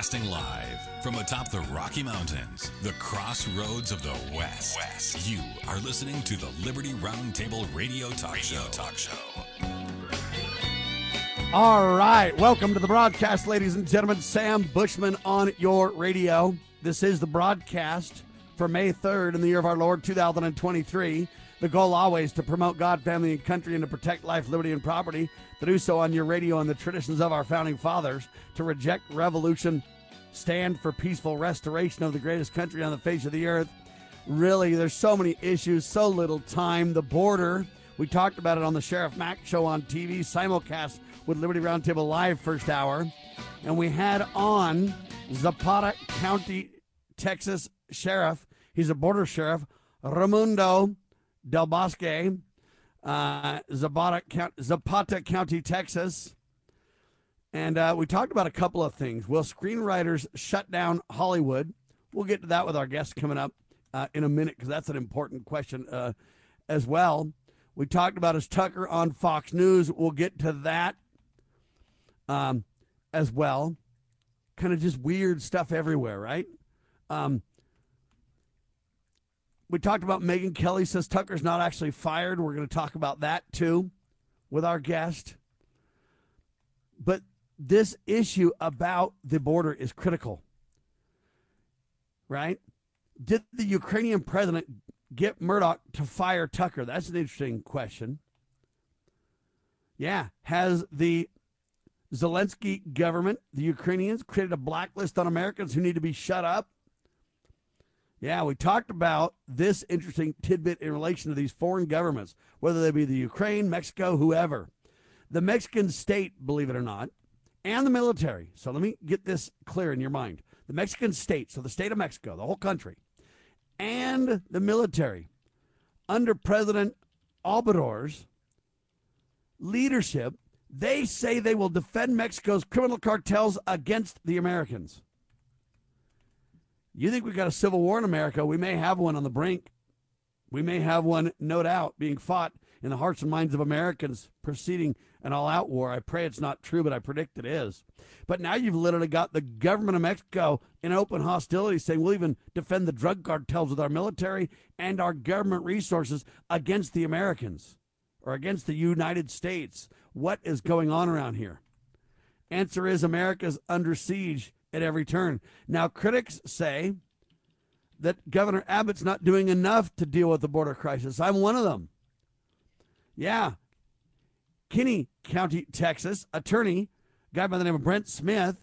Broadcasting live from atop the Rocky Mountains, the crossroads of the West. West. You are listening to the Liberty Roundtable Radio Talk radio Show. Talk Show. All right, welcome to the broadcast, ladies and gentlemen. Sam Bushman on your radio. This is the broadcast for May 3rd in the year of our Lord 2023. The goal always to promote God, family, and country and to protect life, liberty, and property. To do so on your radio and the traditions of our founding fathers. To reject revolution, stand for peaceful restoration of the greatest country on the face of the earth. Really, there's so many issues, so little time. The border, we talked about it on the Sheriff Mack show on TV, simulcast with Liberty Roundtable Live first hour. And we had on Zapata County, Texas Sheriff. He's a border sheriff, Raymundo Del Bosque, uh, Zapata, Zapata County, Texas. And uh, we talked about a couple of things. Will screenwriters shut down Hollywood? We'll get to that with our guest coming up uh, in a minute because that's an important question uh, as well. We talked about his Tucker on Fox News. We'll get to that um, as well. Kind of just weird stuff everywhere, right? Um, we talked about Megyn Kelly says Tucker's not actually fired. We're going to talk about that too with our guest. But this issue about the border is critical, right? Did the Ukrainian president get Murdoch to fire Tucker? That's an interesting question. Yeah. Has the Zelensky government, the Ukrainians, created a blacklist on Americans who need to be shut up? Yeah, we talked about this interesting tidbit in relation to these foreign governments, whether they be the Ukraine, Mexico, whoever. The Mexican state, believe it or not, and the military. So let me get this clear in your mind. The Mexican state, so the state of Mexico, the whole country, and the military, under President Obrador's leadership, they say they will defend Mexico's criminal cartels against the Americans. You think we've got a civil war in America? We may have one on the brink. We may have one, no doubt, being fought in the hearts and minds of Americans preceding an all out war. I pray it's not true, but I predict it is. But now you've literally got the government of Mexico in open hostility saying we'll even defend the drug cartels with our military and our government resources against the Americans or against the United States. What is going on around here? Answer is America's under siege at every turn. Now, critics say that Governor Abbott's not doing enough to deal with the border crisis. I'm one of them. Yeah. Kinney County, Texas, attorney, guy by the name of Brent Smith,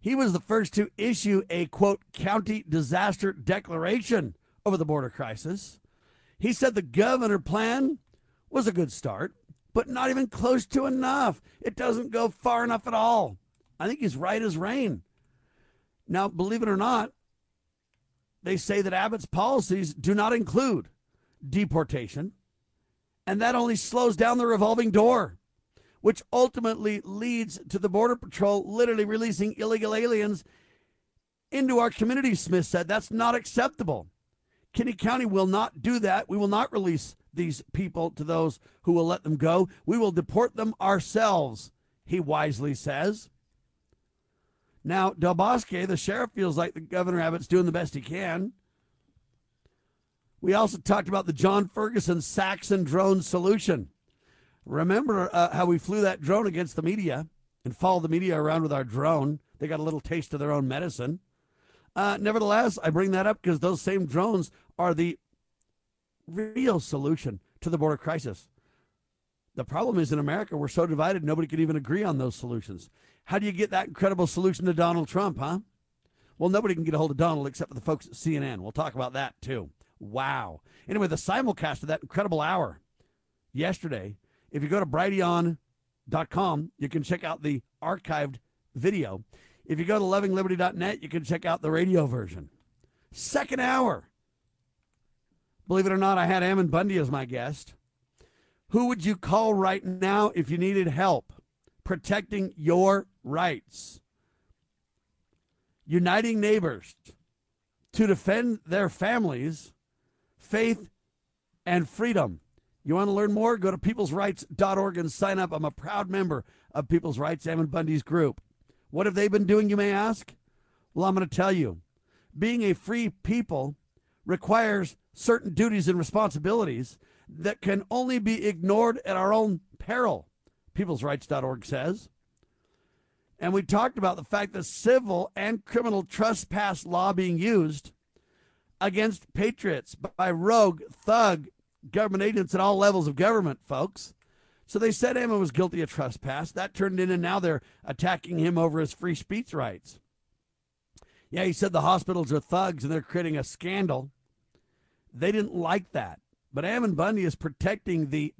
he was the first to issue a quote county disaster declaration over the border crisis. He said the governor plan was a good start, but not even close to enough. It doesn't go far enough at all. I think he's right as rain. Now, believe it or not, they say that Abbott's policies do not include deportation, and that only slows down the revolving door, which ultimately leads to the Border Patrol literally releasing illegal aliens into our community, Smith said. That's not acceptable. Kinney County will not do that. We will not release these people to those who will let them go. We will deport them ourselves, he wisely says. Now, Del Bosque, the sheriff, feels like the Governor Abbott's doing the best he can. We also talked about the John Ferguson Saxon drone solution. Remember uh, how we flew that drone against the media and followed the media around with our drone? They got a little taste of their own medicine. Uh, nevertheless, I bring that up because those same drones are the real solution to the border crisis. The problem is in America, we're so divided, nobody can even agree on those solutions. How do you get that incredible solution to Donald Trump, huh? Well, nobody can get a hold of Donald except for the folks at CNN. We'll talk about that too. Wow. Anyway, the simulcast of that incredible hour yesterday, if you go to brighteon.com, you can check out the archived video. If you go to lovingliberty.net, you can check out the radio version. Second hour. Believe it or not, I had Ammon Bundy as my guest. Who would you call right now if you needed help protecting your rights, uniting neighbors to defend their families, faith, and freedom. You want to learn more? Go to peoplesrights.org and sign up. I'm a proud member of People's Rights, Ammon Bundy's group. What have they been doing, you may ask? Well, I'm going to tell you. Being a free people requires certain duties and responsibilities that can only be ignored at our own peril, peoplesrights.org says. And we talked about the fact that civil and criminal trespass law being used against patriots by rogue, thug, government agents at all levels of government, folks. So they said Ammon was guilty of trespass. That turned in, and now they're attacking him over his free speech rights. Yeah, he said the hospitals are thugs and they're creating a scandal. They didn't like that. But Ammon Bundy is protecting the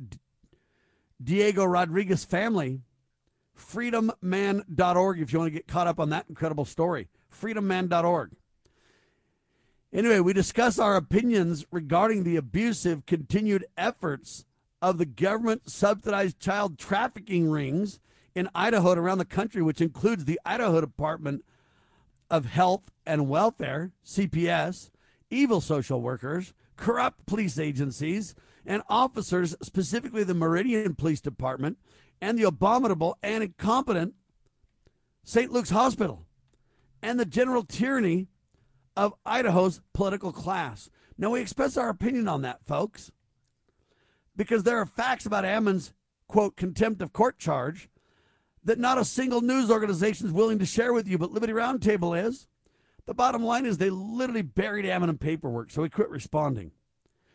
Diego Rodriguez family. Freedomman.org if you want to get caught up on that incredible story. Freedomman.org. Anyway, we discuss our opinions regarding the abusive continued efforts of the government subsidized child trafficking rings in Idaho and around the country, which includes the Idaho Department of Health and Welfare, CPS, evil social workers, corrupt police agencies, and officers, specifically the Meridian Police Department and the abominable and incompetent St. Luke's Hospital, and the general tyranny of Idaho's political class. Now, we express our opinion on that, folks, because there are facts about Ammon's, quote, contempt of court charge that not a single news organization is willing to share with you, but Liberty Roundtable is. The bottom line is they literally buried Ammon in paperwork, so he quit responding.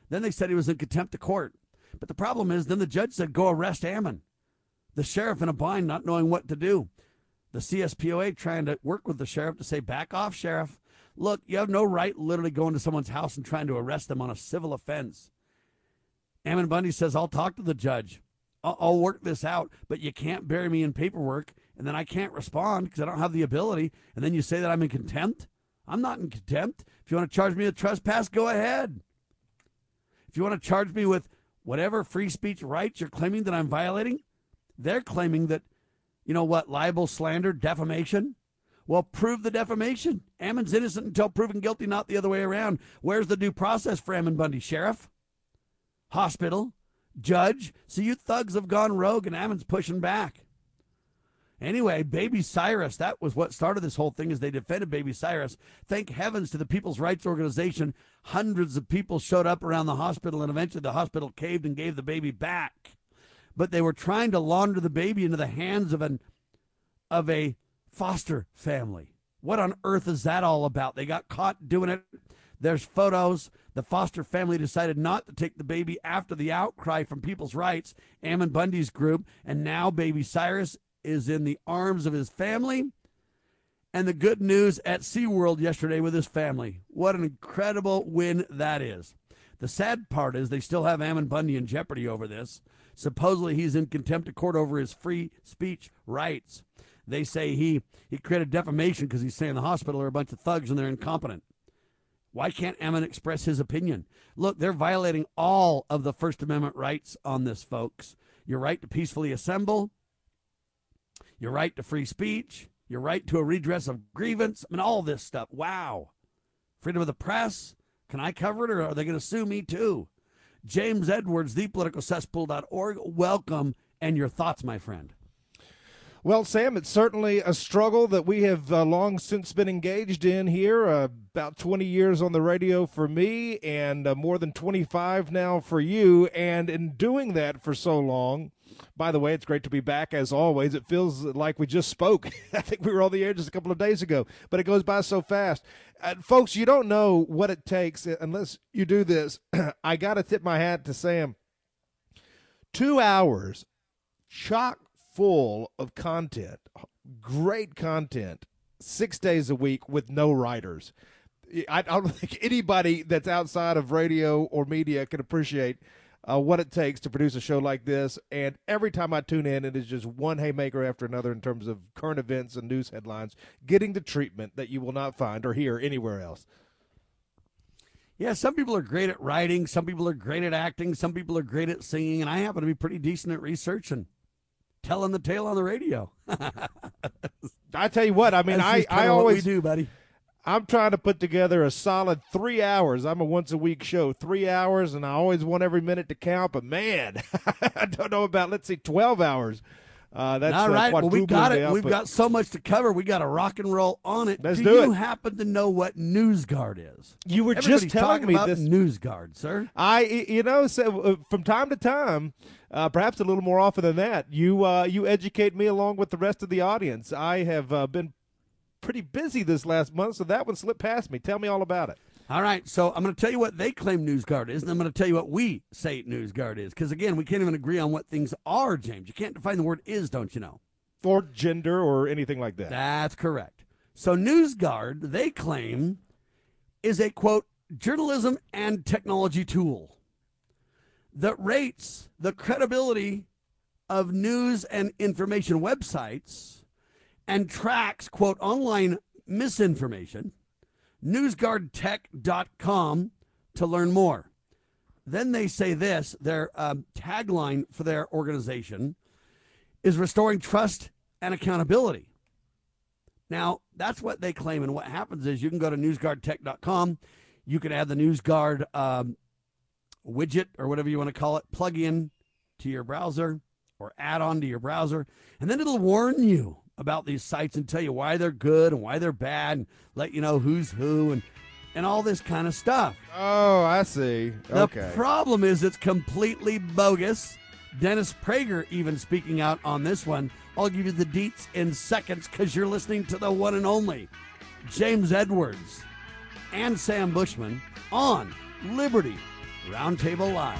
Then they said he was in contempt of court. But the problem is, then the judge said, go arrest Ammon. The sheriff in a bind, not knowing what to do. The CSPOA trying to work with the sheriff to say, back off, sheriff. Look, you have no right literally going to someone's house and trying to arrest them on a civil offense. Ammon Bundy says, I'll talk to the judge. I'll, I'll work this out, but you can't bury me in paperwork and then I can't respond because I don't have the ability. And then you say that I'm in contempt? I'm not in contempt. If you want to charge me with trespass, go ahead. If you want to charge me with whatever free speech rights you're claiming that I'm violating, they're claiming that, you know what, libel, slander, defamation. Well, prove the defamation. Ammon's innocent until proven guilty, not the other way around. Where's the due process for Ammon Bundy? Sheriff? Hospital? Judge? See, you thugs have gone rogue and Ammon's pushing back. Anyway, Baby Cyrus, that was what started this whole thing as they defended Baby Cyrus. Thank heavens to the People's Rights Organization. Hundreds of people showed up around the hospital and eventually the hospital caved and gave the baby back. But they were trying to launder the baby into the hands of an of a foster family. What on earth is that all about? They got caught doing it. There's photos. The foster family decided not to take the baby after the outcry from People's Rights, Ammon Bundy's group, and now baby Cyrus is in the arms of his family. And the good news at SeaWorld yesterday with his family. What an incredible win that is. The sad part is they still have Ammon Bundy in jeopardy over this. Supposedly he's in contempt of court over his free speech rights. They say he, he created defamation because he's saying the hospital are a bunch of thugs and they're incompetent. Why can't Ammon express his opinion? Look, they're violating all of the First Amendment rights on this, folks. Your right to peacefully assemble, your right to free speech, your right to a redress of grievance. I mean, all this stuff. Wow. Freedom of the press. Can I cover it or are they going to sue me too? James Edwards, thepoliticalcesspool.org. Welcome and your thoughts, my friend. Well, Sam, it's certainly a struggle that we have uh, long since been engaged in here. Uh, about 20 years on the radio for me, and uh, more than 25 now for you. And in doing that for so long, by the way, it's great to be back as always. It feels like we just spoke. I think we were on the air just a couple of days ago, but it goes by so fast. Uh, folks, you don't know what it takes unless you do this. I got to tip my hat to Sam. Two hours, chock full of content, great content, six days a week with no writers. I, I don't think anybody that's outside of radio or media can appreciate uh, what it takes to produce a show like this. And every time I tune in, it is just one haymaker after another in terms of current events and news headlines getting the treatment that you will not find or hear anywhere else. Yeah, some people are great at writing, some people are great at acting, some people are great at singing, and I happen to be pretty decent at research and telling the tale on the radio. I tell you what, I mean, I, I always do, buddy. I'm trying to put together a solid three hours. I'm a once a week show, three hours, and I always want every minute to count. But man, I don't know about let's see, twelve hours Uh, that's All right. Uh, well, we got it. We've got so much to cover. We got to rock and roll on it. Let's do, do you it. happen to know what NewsGuard is? You were Everybody's just telling talking me about this. NewsGuard, sir. I, you know, so uh, from time to time, uh, perhaps a little more often than that, you uh, you educate me along with the rest of the audience. I have uh, been pretty busy this last month, so that one slipped past me. Tell me all about it. All right, so I'm going to tell you what they claim NewsGuard is, and I'm going to tell you what we say NewsGuard is. Because again, we can't even agree on what things are, James. You can't define the word "is," don't you know? Or gender or anything like that. That's correct. So NewsGuard, they claim, is a quote journalism and technology tool that rates the credibility of news and information websites and tracks quote online misinformation. NewsGuardTech.com to learn more. Then they say this their um, tagline for their organization is restoring trust and accountability. Now, that's what they claim. And what happens is you can go to newsguardtech.com. You can add the NewsGuard um, widget or whatever you want to call it, plug in to your browser or add on to your browser. And then it'll warn you about these sites and tell you why they're good and why they're bad and let you know who's who and, and all this kind of stuff. Oh, I see. The Okay. problem is it's completely bogus. Dennis Prager even speaking out on this one. I'll give you the deets in seconds because you're listening to the one and only James Edwards and Sam Bushman on Liberty Roundtable Live.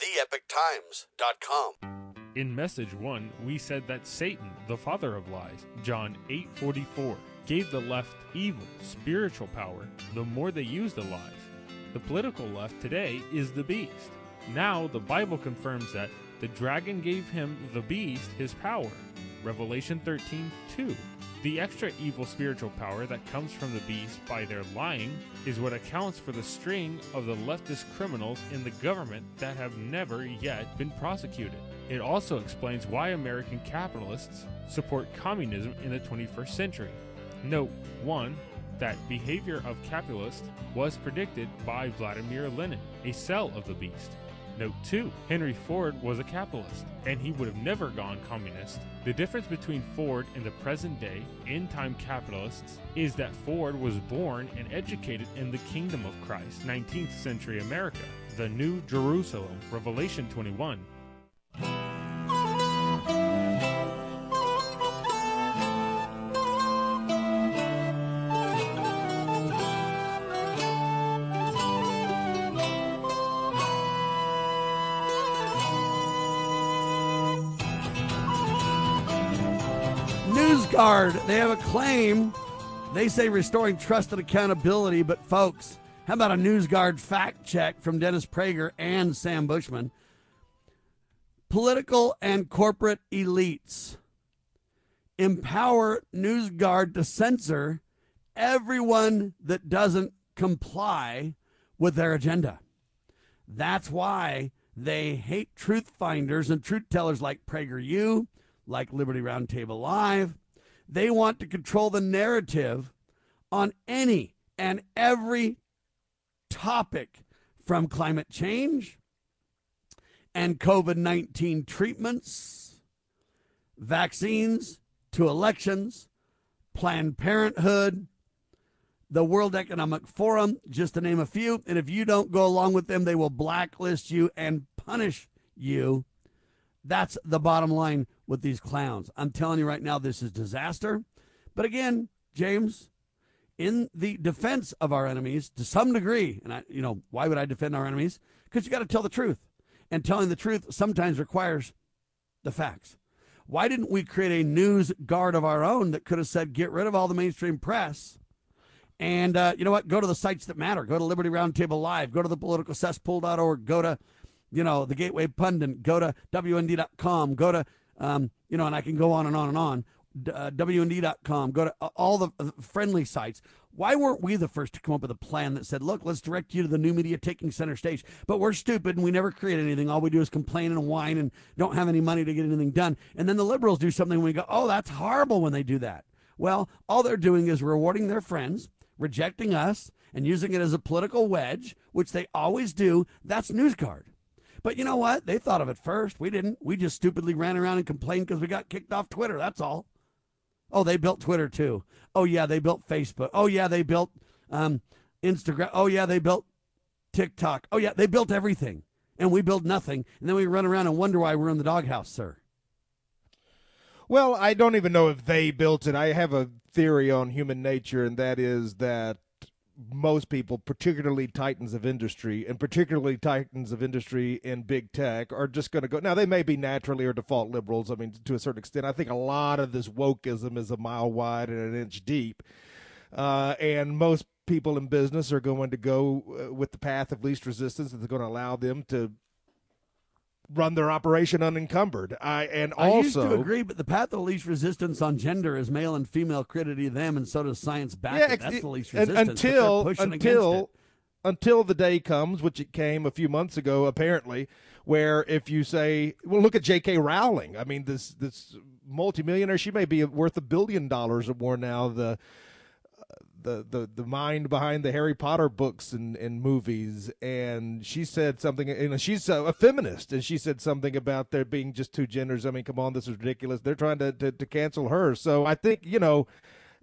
TheEpochTimes.com. In message 1, we said that Satan, the father of lies, John 8:44, gave the left evil spiritual power the more they used the lies. The political left today is the beast. Now the Bible confirms that the dragon gave him the beast his power. Revelation 13:2. The extra evil spiritual power that comes from the beast by their lying is what accounts for the string of the leftist criminals in the government that have never yet been prosecuted. It also explains why American capitalists support communism in the 21st century. Note 1 that behavior of capitalists was predicted by Vladimir Lenin, a cell of the beast. Note 2. Henry Ford was a capitalist, and he would have never gone communist. The difference between Ford and the present day end time capitalists is that Ford was born and educated in the kingdom of Christ, 19th century America, the New Jerusalem, Revelation 21. They have a claim. They say restoring trust and accountability, but folks, how about a NewsGuard fact check from Dennis Prager and Sam Bushman? Political and corporate elites empower NewsGuard to censor everyone that doesn't comply with their agenda. That's why they hate truth finders and truth tellers like PragerU, like Liberty Roundtable Live. They want to control the narrative on any and every topic from climate change and COVID 19 treatments, vaccines to elections, Planned Parenthood. the World Economic Forum, just to name a few. And if you don't go along with them, they will blacklist you and punish you. That's the bottom line with these clowns. I'm telling you right now, this is disaster. But again, James, in the defense of our enemies, to some degree, and I, you know, why would I defend our enemies? Because you got to tell the truth, and telling the truth sometimes requires the facts. Why didn't we create a news guard of our own that could have said, get rid of all the mainstream press? And uh, you know what? Go to the sites that matter. Go to Liberty Roundtable Live. Go to the politicalcesspool.org. Go to, you know, the Gateway Pundit. Go to WND.com. Go to, um, you know, and I can go on and on and on. Uh, WND.com. Go to uh, all the uh, friendly sites. Why weren't we the first to come up with a plan that said, look, let's direct you to the new media taking center stage? But we're stupid and we never create anything. All we do is complain and whine and don't have any money to get anything done. And then the liberals do something and we go, oh, that's horrible when they do that. Well, all they're doing is rewarding their friends, rejecting us, and using it as a political wedge, which they always do. That's NewsGuard. But you know what? They thought of it first. We didn't. We just stupidly ran around and complained because we got kicked off Twitter. That's all. Oh, they built Twitter too. Oh yeah, they built Facebook. Oh yeah, they built um, Instagram. Oh yeah, they built TikTok. Oh yeah, they built everything, and we build nothing, and then we run around and wonder why we're in the doghouse, sir. Well, I don't even know if they built it. I have a theory on human nature, and that is that most people, particularly titans of industry, and particularly titans of industry in big tech, are just going to go. Now, they may be naturally or default liberals. I mean, to a certain extent, I think a lot of this wokeism is a mile wide and an inch deep. Uh, and most people in business are going to go uh, with the path of least resistance that's going to allow them to run their operation unencumbered. I and also I used to agree, but the path of least resistance on gender is male and female credity them, and so does science back. Yeah, that's the least resistance. Until until until the day comes, which it came a few months ago, apparently, where if you say, well, look at J.K. Rowling. I mean, this this multimillionaire, she may be worth a billion dollars or more now. The the, the, the mind behind the Harry Potter books and, and movies, and she said something. You know, she's a, a, feminist, and she said something about there being just two genders. I mean, come on, this is ridiculous. They're trying to, to, to cancel her. So I think you know,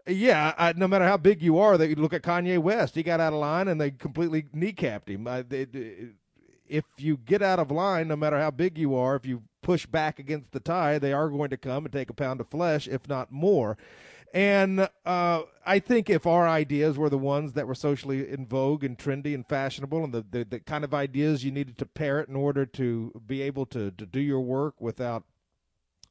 yeah, I, no matter how big you are, they look at Kanye West. He got out of line, and they completely kneecapped him. I, they, if you get out of line, no matter how big you are, if you push back against the tide, they are going to come and take a pound of flesh, if not more. And uh, I think if our ideas were the ones that were socially in vogue and trendy and fashionable, and the, the, the kind of ideas you needed to parrot in order to be able to, to do your work without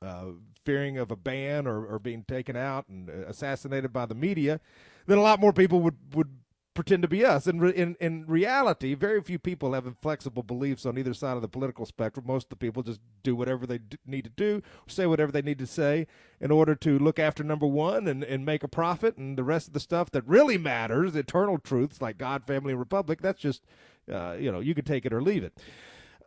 uh, fearing of a ban or, or being taken out and assassinated by the media, then a lot more people would, would pretend to be us. In, in, in reality, very few people have inflexible beliefs on either side of the political spectrum. Most of the people just do whatever they d- need to do, say whatever they need to say in order to look after number one and, and make a profit. And the rest of the stuff that really matters, eternal truths like God, family, and republic, that's just, uh, you know, you can take it or leave it.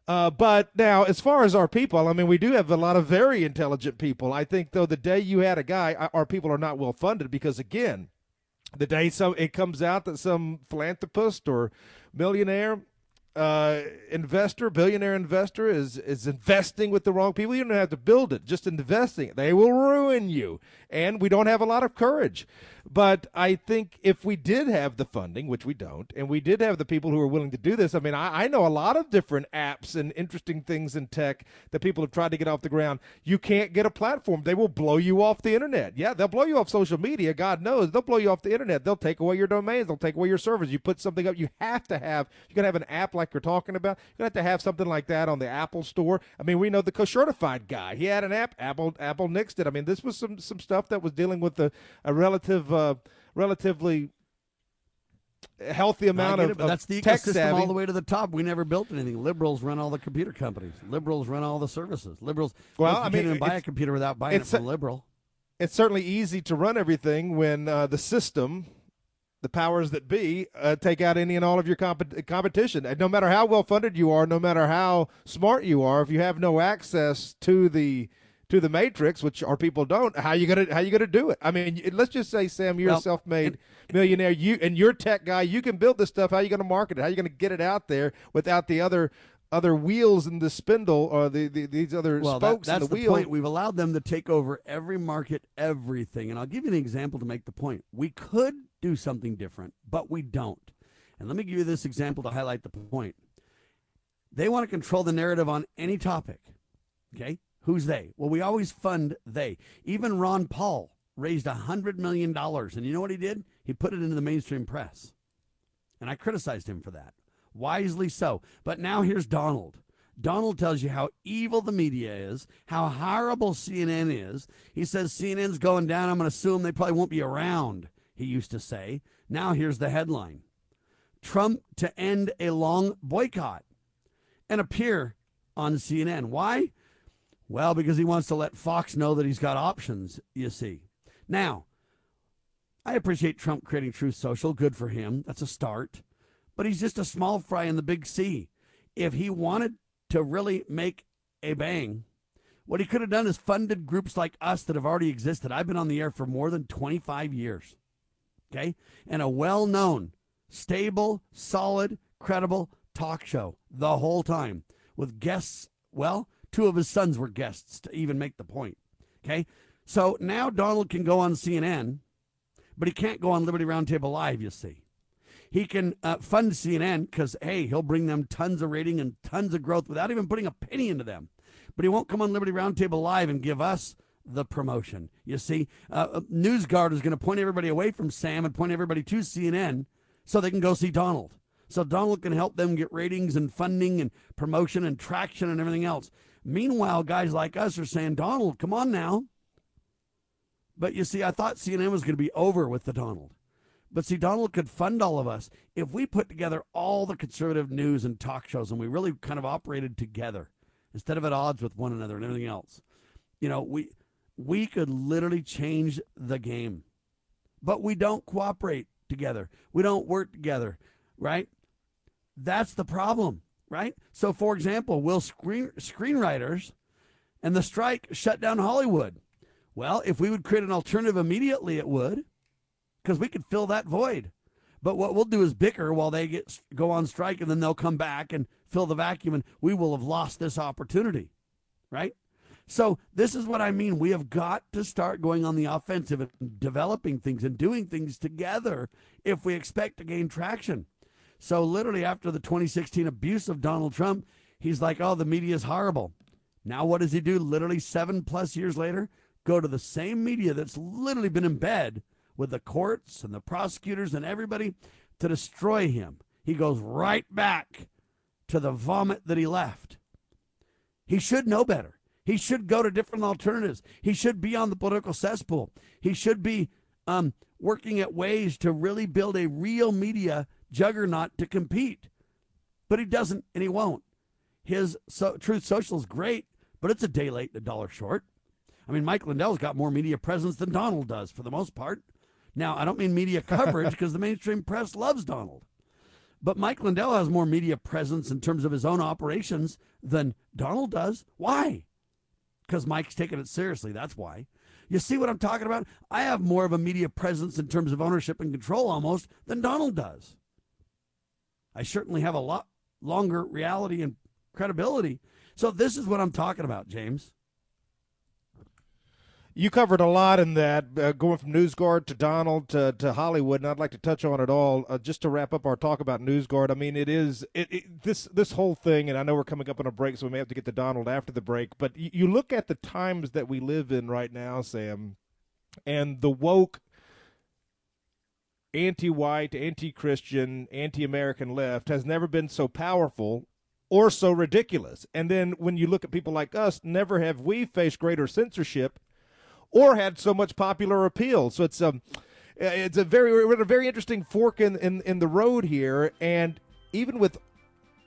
Uh, but now, as far as our people, I mean, we do have a lot of very intelligent people. I think, though, the day you had a guy, our people are not well funded because, again, the day some it comes out that some philanthropist or millionaire uh, investor, billionaire investor is is investing with the wrong people. You don't have to build it; just investing. They will ruin you, and we don't have a lot of courage. But I think if we did have the funding, which we don't, and we did have the people who are willing to do this, I mean, I, I know a lot of different apps and interesting things in tech that people have tried to get off the ground. You can't get a platform; they will blow you off the internet. Yeah, they'll blow you off social media. God knows they'll blow you off the internet. They'll take away your domains. They'll take away your servers. You put something up, you have to have. you're going to have an app like you're talking about. You're going to have to have something like that on the Apple Store. I mean, we know the Certified guy. He had an app. Apple Apple nixed it. I mean, this was some some stuff that was dealing with a, a relative uh, relatively healthy amount of, it, but that's the tech ecosystem savvy. all the way to the top. We never built anything. Liberals run all the computer companies. Liberals run all the services. Liberals. Well, I mean, buy a computer without buying it from a liberal. It's certainly easy to run everything when uh, the system, the powers that be, uh, take out any and all of your comp- competition. And no matter how well funded you are, no matter how smart you are, if you have no access to the to the matrix, which our people don't, how you gonna how you gonna do it? I mean, let's just say, Sam, you're well, a self-made millionaire. You and you're tech guy. You can build this stuff. How you gonna market it? How you gonna get it out there without the other other wheels in the spindle or the, the these other well, spokes that, in the, the wheel? Point. We've allowed them to take over every market, everything. And I'll give you an example to make the point. We could do something different, but we don't. And let me give you this example to highlight the point. They want to control the narrative on any topic. Okay? Who's they? Well, we always fund they. Even Ron Paul raised $100 million. And you know what he did? He put it into the mainstream press. And I criticized him for that. Wisely so. But now here's Donald. Donald tells you how evil the media is, how horrible CNN is. He says CNN's going down. I'm going to assume they probably won't be around, he used to say. Now here's the headline Trump to end a long boycott and appear on CNN. Why? Well, because he wants to let Fox know that he's got options, you see. Now, I appreciate Trump creating Truth Social. Good for him. That's a start. But he's just a small fry in the big sea. If he wanted to really make a bang, what he could have done is funded groups like us that have already existed. I've been on the air for more than 25 years. Okay? And a well known, stable, solid, credible talk show the whole time with guests. Well, two of his sons were guests to even make the point. Okay? So now Donald can go on CNN, but he can't go on Liberty Roundtable Live, you see. He can uh, fund CNN because, hey, he'll bring them tons of rating and tons of growth without even putting a penny into them. But he won't come on Liberty Roundtable Live and give us the promotion. You see, uh, uh NewsGuard is going to point everybody away from Sam and point everybody to CNN so they can go see Donald. So Donald can help them get ratings and funding and promotion and traction and everything else. Meanwhile, guys like us are saying, Donald, come on now. But you see, I thought CNN was going to be over with the Donald. But see, Donald could fund all of us if we put together all the conservative news and talk shows and we really kind of operated together instead of at odds with one another and everything else. You know, we we could literally change the game. But we don't cooperate together. We don't work together, right? That's the problem, right? So for example, will screen screenwriters and the strike shut down Hollywood? Well, if we would create an alternative immediately, it would, because we could fill that void. But what we'll do is bicker while they get go on strike, and then they'll come back and fill the vacuum, and we will have lost this opportunity, right? So this is what I mean. We have got to start going on the offensive and developing things and doing things together if we expect to gain traction. So literally after the 2016 abuse of Donald Trump, he's like, "Oh, the media is horrible." Now what does he do? Literally seven plus years later, go to the same media that's literally been in bed with the courts and the prosecutors and everybody to destroy him. He goes right back to the vomit that he left. He should know better. He should go to different alternatives. He should be on the political cesspool. He should be um, working at ways to really build a real media juggernaut to compete. But he doesn't, and he won't. His so, Truth Social is great, but it's a day late and a dollar short. I mean, Mike Lindell's got more media presence than Donald does for the most part. Now, I don't mean media coverage because the mainstream press loves Donald. But Mike Lindell has more media presence in terms of his own operations than Donald does. Why? Because Mike's taking it seriously. That's why. You see what I'm talking about? I have more of a media presence in terms of ownership and control almost than Donald does. I certainly have a lot longer reality and credibility. So this is what I'm talking about, James. You covered a lot in that, uh, going from NewsGuard to Donald to, to Hollywood, and I'd like to touch on it all. Uh, just to wrap up our talk about NewsGuard, I mean, it is it, it, this this whole thing, and I know we're coming up on a break, so we may have to get to Donald after the break. But you, you look at the times that we live in right now, Sam, and the woke, anti-white, anti-Christian, anti-American left has never been so powerful or so ridiculous. And then when you look at people like us, never have we faced greater censorship or had so much popular appeal. So it's um, it's a very we're at a very interesting fork in, in in the road here, and even with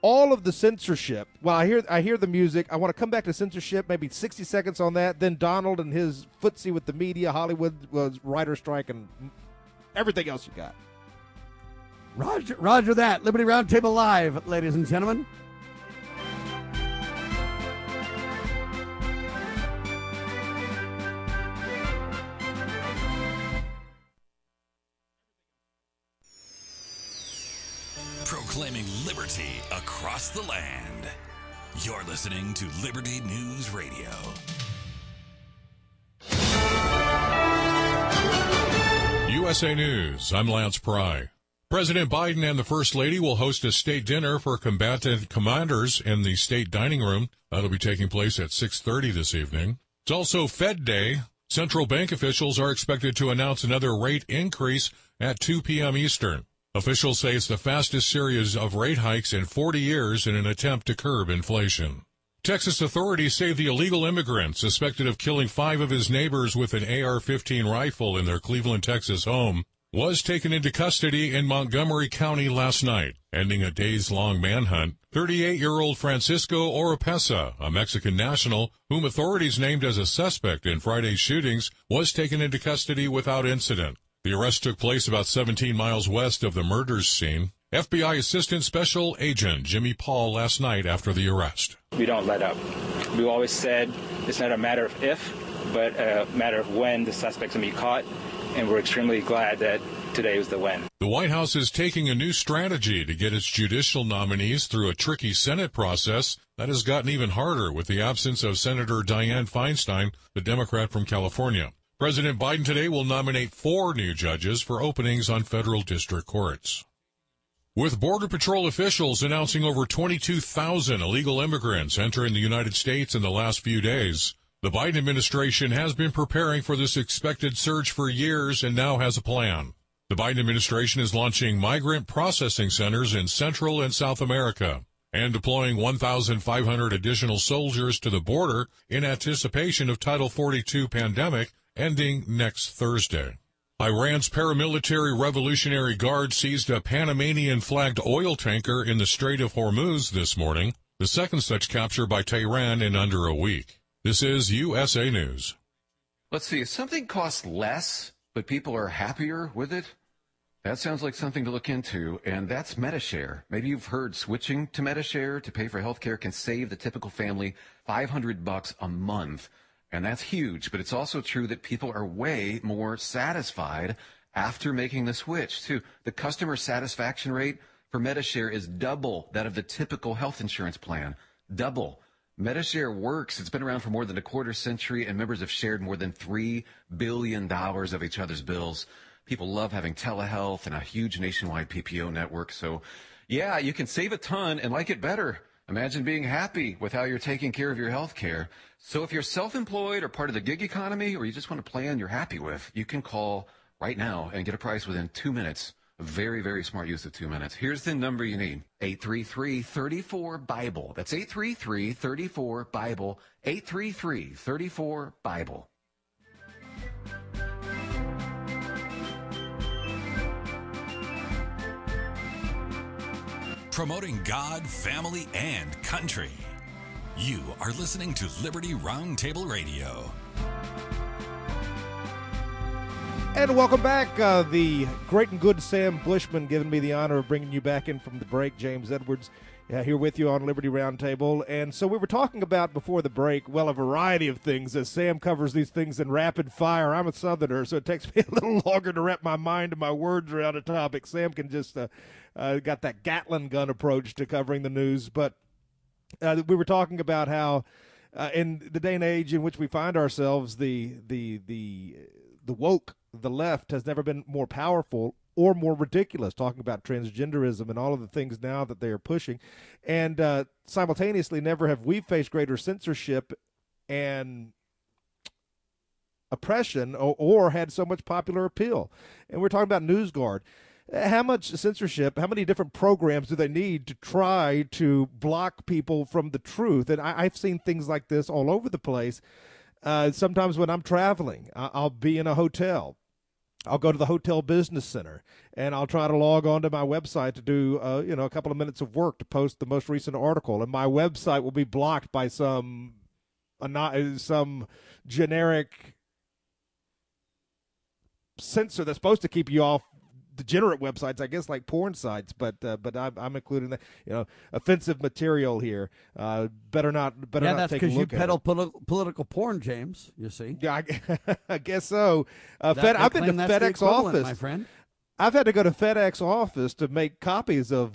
all of the censorship. Well, I hear I hear the music. I want to come back to censorship. Maybe sixty seconds on that. Then Donald and his footsie with the media, Hollywood was writer strike, and everything else you got. Roger, Roger that. Liberty Roundtable Live, ladies and gentlemen. proclaiming liberty across the land. You're listening to Liberty News Radio. U.S. USA News, I'm Lance Pry. President Biden and the First Lady will host a state dinner for combatant commanders in the state dining room. That'll be taking place at 6:30 this evening. It's also Fed Day. Central bank officials are expected to announce another rate increase at 2 p.m. Eastern. Officials say it's the fastest series of rate hikes in 40 years in an attempt to curb inflation. Texas authorities say the illegal immigrant suspected of killing five of his neighbors with an AR-15 rifle in their Cleveland, Texas home was taken into custody in Montgomery County last night, ending a days-long manhunt. 38-year-old Francisco Oropesa, a Mexican national whom authorities named as a suspect in Friday's shootings, was taken into custody without incident. The arrest took place about 17 miles west of the murders scene. FBI Assistant Special Agent Jimmy Paul last night after the arrest. We don't let up. We always said it's not a matter of if, but a matter of when the suspects will be caught and we're extremely glad that today was the win. The White House is taking a new strategy to get its judicial nominees through a tricky Senate process that has gotten even harder with the absence of Senator Dianne Feinstein, the Democrat from California. President Biden today will nominate four new judges for openings on federal district courts. With Border Patrol officials announcing over 22,000 illegal immigrants entering the United States in the last few days, the Biden administration has been preparing for this expected surge for years and now has a plan. The Biden administration is launching migrant processing centers in Central and South America and deploying 1,500 additional soldiers to the border in anticipation of Title 42 pandemic ending next Thursday. Iran's paramilitary Revolutionary Guard seized a Panamanian flagged oil tanker in the Strait of Hormuz this morning, the second such capture by Tehran in under a week. This is USA News. Let's see, if something costs less, but people are happier with it, that sounds like something to look into, and that's Medi-Share. Maybe you've heard switching to Medi-Share to pay for healthcare can save the typical family 500 bucks a month, and that's huge. But it's also true that people are way more satisfied after making the switch. Too, the customer satisfaction rate for Medi-Share is double that of the typical health insurance plan. Double. Medi-Share works. It's been around for more than a quarter century, and members have shared more than $3 billion of each other's bills. People love having telehealth and a huge nationwide PPO network. So, yeah, you can save a ton and like it better. Imagine being happy with how you're taking care of your health care. So if you're self-employed or part of the gig economy, or you just want a plan you're happy with, you can call right now and get a price within two minutes. Very, very smart use of two minutes. Here's the number you need 833 34 Bible. That's 833 34 Promoting God, family, and country. You are listening to Liberty Roundtable Radio. And welcome back. Uh, the great and good Sam Bushman giving me the honor of bringing you back in from the break. James Edwards uh, here with you on Liberty Roundtable. And so we were talking about before the break, well, a variety of things as Sam covers these things in rapid fire. I'm a Southerner, so it takes me a little longer to wrap my mind and my words around a topic. Sam can just uh, uh, got that Gatling gun approach to covering the news. But uh, we were talking about how. Uh, in the day and age in which we find ourselves, the the the the woke the left has never been more powerful or more ridiculous, talking about transgenderism and all of the things now that they are pushing. And uh, simultaneously, never have we faced greater censorship and oppression or, or, had so much popular appeal. And we're talking about NewsGuard. How much censorship, how many different programs do they need to try to block people from the truth? And I, have seen things like this all over the place. Uh, sometimes when I'm traveling, I'll be in a hotel I'll go to the hotel business center and I'll try to log on to my website to do uh, you know a couple of minutes of work to post the most recent article, and my website will be blocked by some uh, some generic censor that's supposed to keep you off degenerate websites, I guess, like porn sites. But uh, but I'm, I'm, including the you know offensive material here. Uh, better not better yeah, not that's because you peddle poli- political porn, James. You see? Yeah, I, I guess so. Uh, Fed, I've been to FedEx office, my friend. I've had to go to FedEx office to make copies of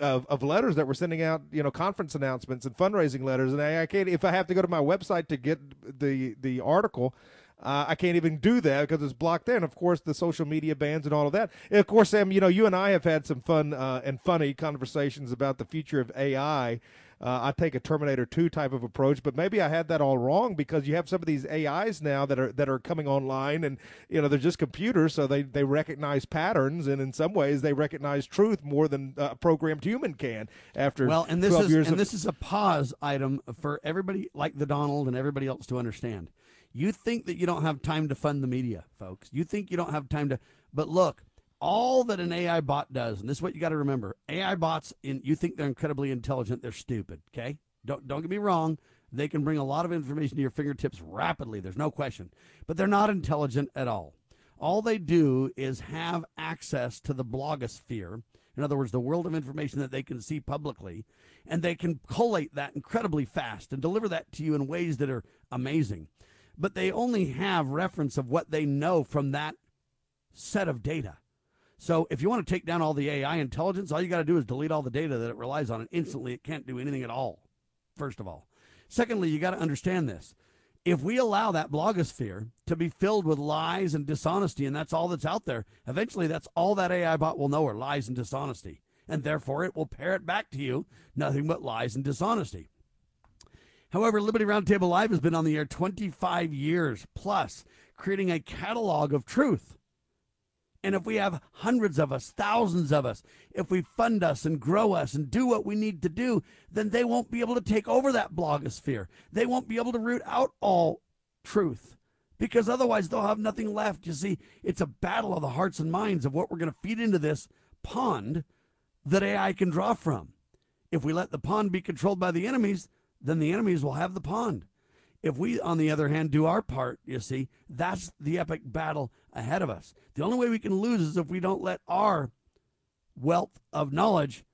of, of letters that we're sending out, you know, conference announcements and fundraising letters. And I, I, can't if I have to go to my website to get the the article, Uh, I can't even do that because it's blocked there. And of course, the social media bans and all of that. And of course, Sam, you know, you and I have had some fun uh, and funny conversations about the future of AI. Uh, I take a Terminator 2 type of approach, but maybe I had that all wrong because you have some of these AIs now that are that are coming online, and you know they're just computers, so they they recognize patterns, and in some ways they recognize truth more than a programmed human can. After well, and this is and of, this is a pause item for everybody like the Donald and everybody else to understand. You think that you don't have time to fund the media, folks. You think you don't have time to, but look, all that an AI bot does, and this is what you got to remember: AI bots, in you think they're incredibly intelligent, they're stupid. Okay, don't don't get me wrong. They can bring a lot of information to your fingertips rapidly. There's no question, but they're not intelligent at all. All they do is have access to the blogosphere. In other words, the world of information that they can see publicly, and they can collate that incredibly fast and deliver that to you in ways that are amazing. But they only have reference of what they know from that set of data. So if you want to take down all the AI intelligence, all you got to do is delete all the data that it relies on, and instantly it can't do anything at all. First of all, secondly, you got to understand this. If we allow that blogosphere to be filled with lies and dishonesty, and that's all that's out there, eventually that's all that AI bot will know are lies and dishonesty. And therefore it will parrot back to you nothing but lies and dishonesty. However, Liberty Roundtable Live has been on the air 25 years plus, creating a catalog of truth. And if we have hundreds of us, thousands of us, if we fund us and grow us and do what we need to do, then they won't be able to take over that blogosphere. They won't be able to root out all truth because otherwise they'll have nothing left. You see, it's a battle of the hearts and minds of what we're going to feed into this pond that AI can draw from. If we let the pond be controlled by the enemies, then the enemies will have the pond. If we, on the other hand, do our part, you see, that's the epic battle ahead of us. The only way we can lose is if we don't let our wealth of knowledge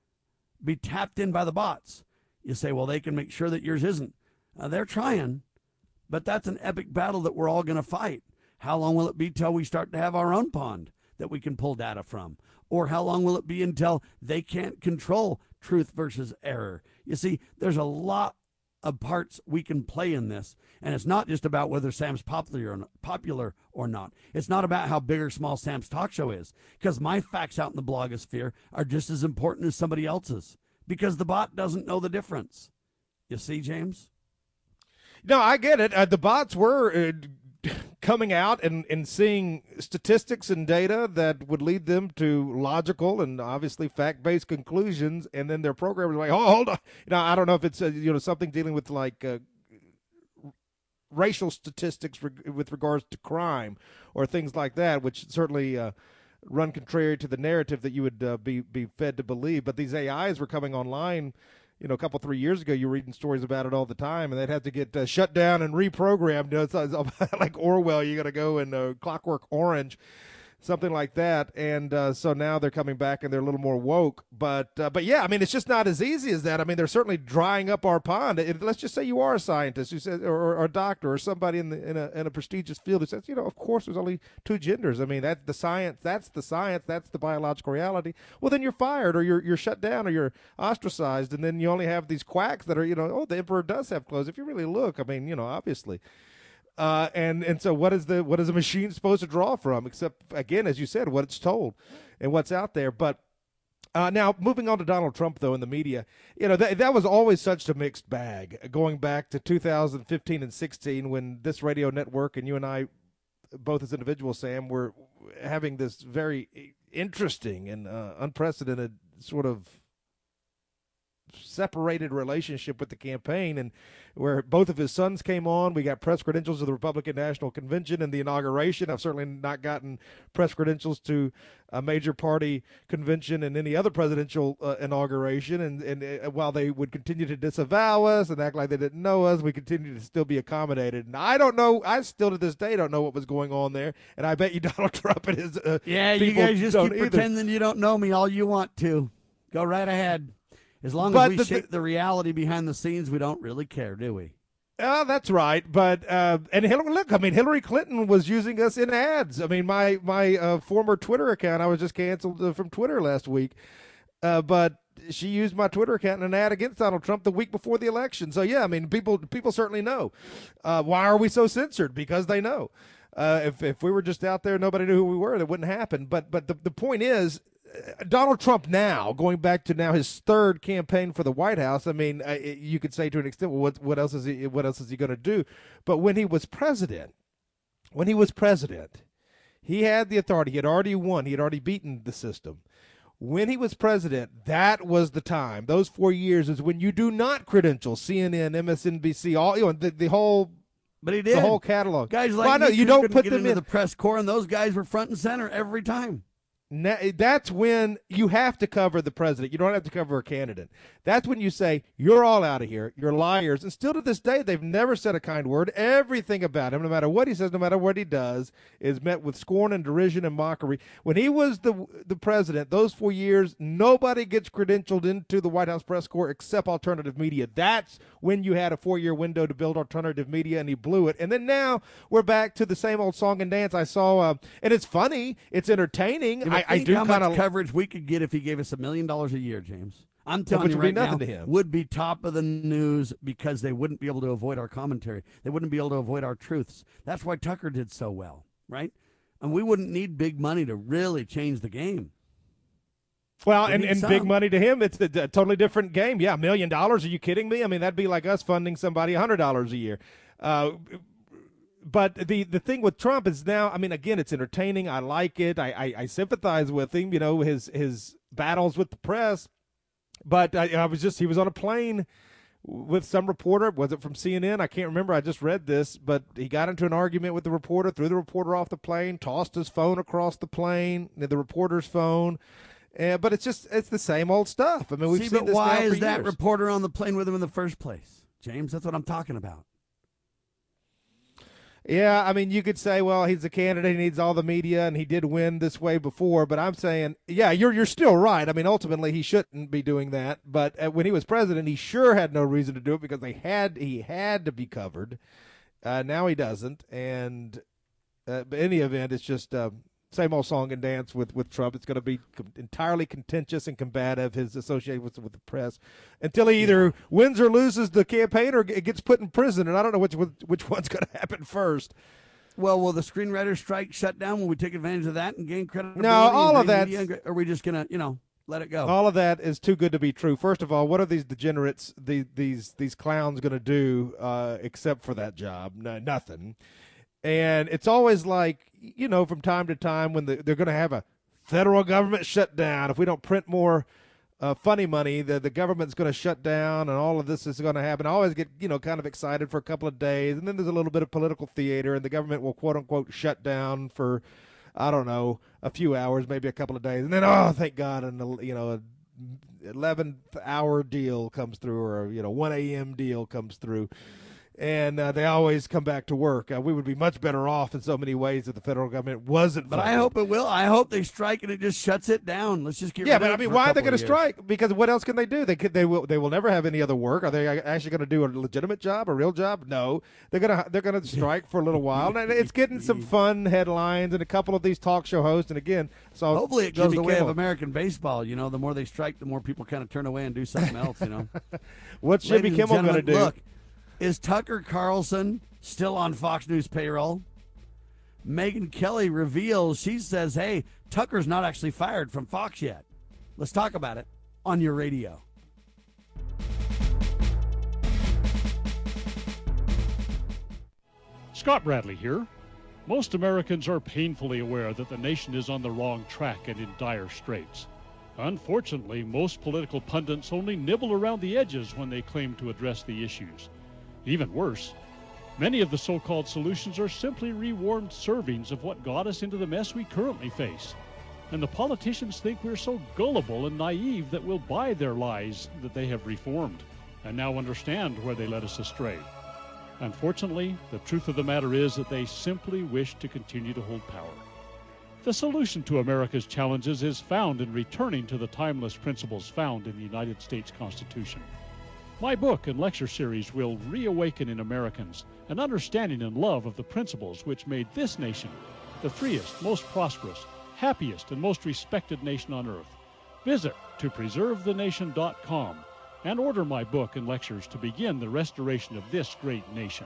be tapped in by the bots. You say, well, they can make sure that yours isn't. Uh, they're trying, but that's an epic battle that we're all going to fight. How long will it be till we start to have our own pond that we can pull data from? Or how long will it be until they can't control truth versus error? You see, there's a lot of parts we can play in this. And it's not just about whether Sam's popular or not, popular or not. It's not about how big or small Sam's talk show is, because my facts out in the blogosphere are just as important as somebody else's, because the bot doesn't know the difference. You see, James? No, I get it. Uh, the bots were uh, coming out and, and seeing statistics and data that would lead them to logical and obviously fact based conclusions, and then their programmers like, oh, hold on. Know, I don't know if it's uh, you know something dealing with like. Uh, racial statistics with regards to crime or things like that, which certainly uh, run contrary to the narrative that you would uh, be be fed to believe. But these AIs were coming online you know, a couple three years ago, you were reading stories about it all the time, and they'd have to get uh, shut down and reprogrammed. You know, it's, it's like Orwell, you got to go in uh, Clockwork Orange, something like that. And uh, so now they're coming back and they're a little more woke. But uh, but yeah, I mean, it's just not as easy as that. I mean, they're certainly drying up our pond. It, let's just say you are a scientist who says, or, or a doctor, or somebody in the in a in a prestigious field who says, you know, of course, there's only two genders. I mean, that's the science. That's the science. That's the biological reality. Well, then you're fired, or you're you're shut down, or you're ostracized, and then you only have these quacks that are, you know, oh, the emperor does have clothes. If you really look, I mean, you know, obviously. Uh, and and so what is the what is a machine supposed to draw from? Except again as you said what it's told and what's out there. But uh, now moving on to Donald Trump though in the media you know that that was always such a mixed bag going back to 2015 and 16 when this radio network and you and I both as individuals Sam were having this very interesting and uh, unprecedented sort of separated relationship with the campaign and where both of his sons came on we got press credentials to the republican national convention and the inauguration i've certainly not gotten press credentials to a major party convention and any other presidential uh, inauguration and, and uh, while they would continue to disavow us and act like they didn't know us we continue to still be accommodated and i don't know i still to this day don't know what was going on there and i bet you donald trump and his uh, Yeah, you guys just keep either. pretending you don't know me all you want to. Go right ahead. As long But as we the- shape the reality behind the scenes, we don't really care, do we? Oh, that's right. But uh, and Hillary, look, I mean, Hillary Clinton was using us in ads. I mean, my my uh, former Twitter account, I was just canceled uh, from Twitter last week. Uh, but she used my Twitter account in an ad against Donald Trump the week before the election. So yeah, I mean, people people certainly know. Uh, why are we so censored? Because they know. Uh, if if we were just out there, nobody knew who we were, that wouldn't happen. But but the the point is, uh, Donald Trump now, going back to now his third campaign for the White House. I mean, uh, you could say to an extent, well, what what else is he what else is he going to do? But when he was president, when he was president, he had the authority. He had already won. He had already beaten the system. When he was president, that was the time. Those four years is when you do not credential CNN, MSNBC, all you know, the, the whole But he did. the whole catalog. Guys like well, know you couldn't don't put them in. the press corps, and those guys were front and center every time. That's when you have to cover the president. You don't have to cover a candidate. That's when you say, you're all out of here. You're liars. And still to this day, they've never said a kind word. Everything about him, no matter what he says, no matter what he does, is met with scorn and derision and mockery. When he was the the president, those four years, nobody gets credentialed into the White House press corps except alternative media. That's when you had a four year window to build alternative media, and he blew it. And then now we're back to the same old song and dance. I saw, uh, and it's funny, it's entertaining. I, I do how kind much of coverage we could get if he gave us a million dollars a year, James. I'm telling you right nothing now, to him. would be top of the news because they wouldn't be able to avoid our commentary. They wouldn't be able to avoid our truths. That's why Tucker did so well, right? And we wouldn't need big money to really change the game. Well, We and, and some. big money to him, it's a, a totally different game. Yeah, a million dollars. Are you kidding me? I mean, that'd be like us funding somebody a hundred dollars a year. Uh, but the the thing with Trump is now, I mean, again, it's entertaining. I like it. I, I, I sympathize with him. You know, his his battles with the press. But I, I was just he was on a plane with some reporter. Was it from CNN? I can't remember. I just read this, but he got into an argument with the reporter, threw the reporter off the plane, tossed his phone across the plane, the reporter's phone. Uh, but it's just it's the same old stuff. I mean, we've See, seen but this why is that years. reporter on the plane with him in the first place, James? That's what I'm talking about. Yeah, I mean, you could say, well, he's a candidate, he needs all the media, and he did win this way before. But I'm saying, yeah, you're you're still right. I mean, ultimately, he shouldn't be doing that. But uh, when he was president, he sure had no reason to do it because they had he had to be covered. Uh, now he doesn't, and uh, in any event, it's just uh, same old song and dance with, with Trump. It's going to be entirely contentious and combative. His association with with the press until he either wins or loses the campaign or gets put in prison. And I don't know which which one's going to happen first. Well, will the screenwriter strike shut down? Will we take advantage of that and gain credibility? No, all of that- media Are we just gonna, you know, let it go? All of that is too good to be true. First of all, what are these degenerates, the, these these clowns, going to do uh, except for that job? No, nothing. And it's always like you know, from time to time when the, they're going to have a federal government shutdown. If we don't print more uh, funny money, the the government's going to shut down, and all of this is going to happen. I always get you know kind of excited for a couple of days, and then there's a little bit of political theater, and the government will quote unquote shut down for I don't know a few hours, maybe a couple of days, and then oh thank God, and you know. a 11th hour deal comes through or you know 1 a.m deal comes through and uh, they always come back to work. Uh, we would be much better off in so many ways if the federal government wasn't. But I hope it will. I hope they strike and it just shuts it down. Let's just get Yeah, but I mean, why are they going to strike? Because what else can they do? They could, they will, they will never have any other work. Are they actually going to do a legitimate job, a real job? No, they're gonna, they're gonna strike for a little while, and it's getting some fun headlines and a couple of these talk show hosts. And again, so Hopefully it goes Jimmy the way of American baseball. You know, the more they strike, the more people kind of turn away and do something else. You know, What's Jimmy Ladies and Kimmel going to do? Look, is Tucker Carlson still on Fox News payroll? Megyn Kelly reveals she says, "Hey, Tucker's not actually fired from Fox yet." Let's talk about it on your radio. Scott Bradley here. Most Americans are painfully aware that the nation is on the wrong track and in dire straits. Unfortunately, most political pundits only nibble around the edges when they claim to address the issues. Even worse, many of the so called solutions are simply rewarmed servings of what got us into the mess we currently face. And the politicians think we're so gullible and naive that we'll buy their lies that they have reformed and now understand where they led us astray. Unfortunately, the truth of the matter is that they simply wish to continue to hold power. The solution to America's challenges is found in returning to the timeless principles found in the United States Constitution. My book and lecture series will reawaken in Americans an understanding and love of the principles which made this nation the freest, most prosperous, happiest, and most respected nation on earth. Visit topreservethenation.com and order my book and lectures to begin the restoration of this great nation.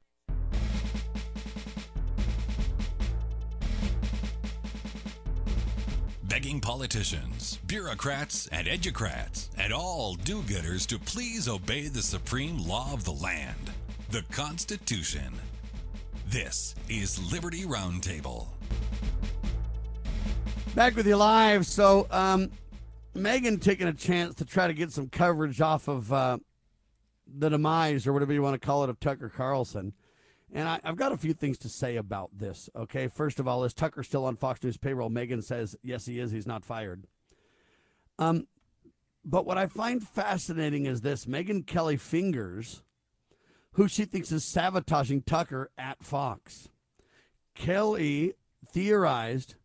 begging politicians, bureaucrats, and educrats, and all do gooders to please obey the supreme law of the land, the Constitution. This is Liberty Roundtable. Back with you live. So, um, Megyn taking a chance to try to get some coverage off of uh, the demise, or whatever you want to call it, of Tucker Carlson. And I, have got a few things to say about this. Okay, first of all, is Tucker still on Fox News payroll? Megyn says yes, he is. He's not fired. Um, but what I find fascinating is this: Megyn Kelly Fingers, who she thinks is sabotaging Tucker at Fox. Kelly theorized,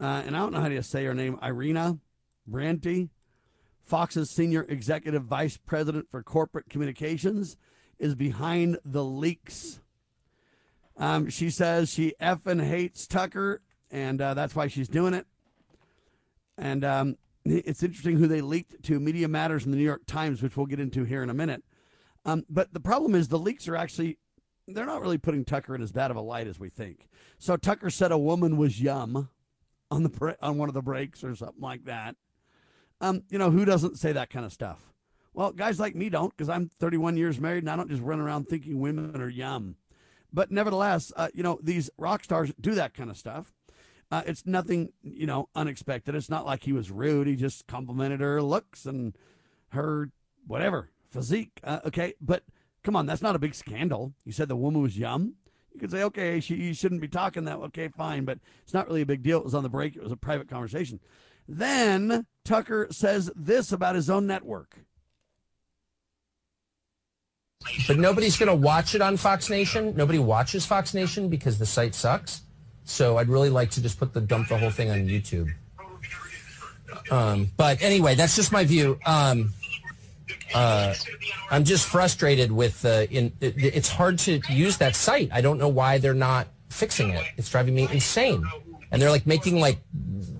uh, and I don't know how to say her name, Irena Briganti, Fox's senior executive vice president for corporate communications is behind the leaks. Um, she says she effing hates Tucker, and uh, that's why she's doing it. And um, it's interesting who they leaked to Media Matters and the New York Times, which we'll get into here in a minute. Um, but the problem is the leaks are actually they're not really putting Tucker in as bad of a light as we think. So Tucker said a woman was yum on the on one of the breaks or something like that. Um, you know who doesn't say that kind of stuff? Well, guys like me don't because I'm 31 years married and I don't just run around thinking women are yum. But nevertheless, uh, you know, these rock stars do that kind of stuff. Uh, it's nothing, you know, unexpected. It's not like he was rude. He just complimented her looks and her whatever physique. Uh, okay, but come on, that's not a big scandal. You said the woman was yum. You could say, okay, she you shouldn't be talking that. Okay, fine, but it's not really a big deal. It was on the break. It was a private conversation. Then Tucker says this about his own network. But nobody's going to watch it on Fox Nation. Nobody watches Fox Nation because the site sucks. So I'd really like to just put the dump the whole thing on YouTube. Um, but anyway, that's just my view. Um, uh, I'm just frustrated with uh, in it, it's hard to use that site. I don't know why they're not fixing it. It's driving me insane. And they're like making like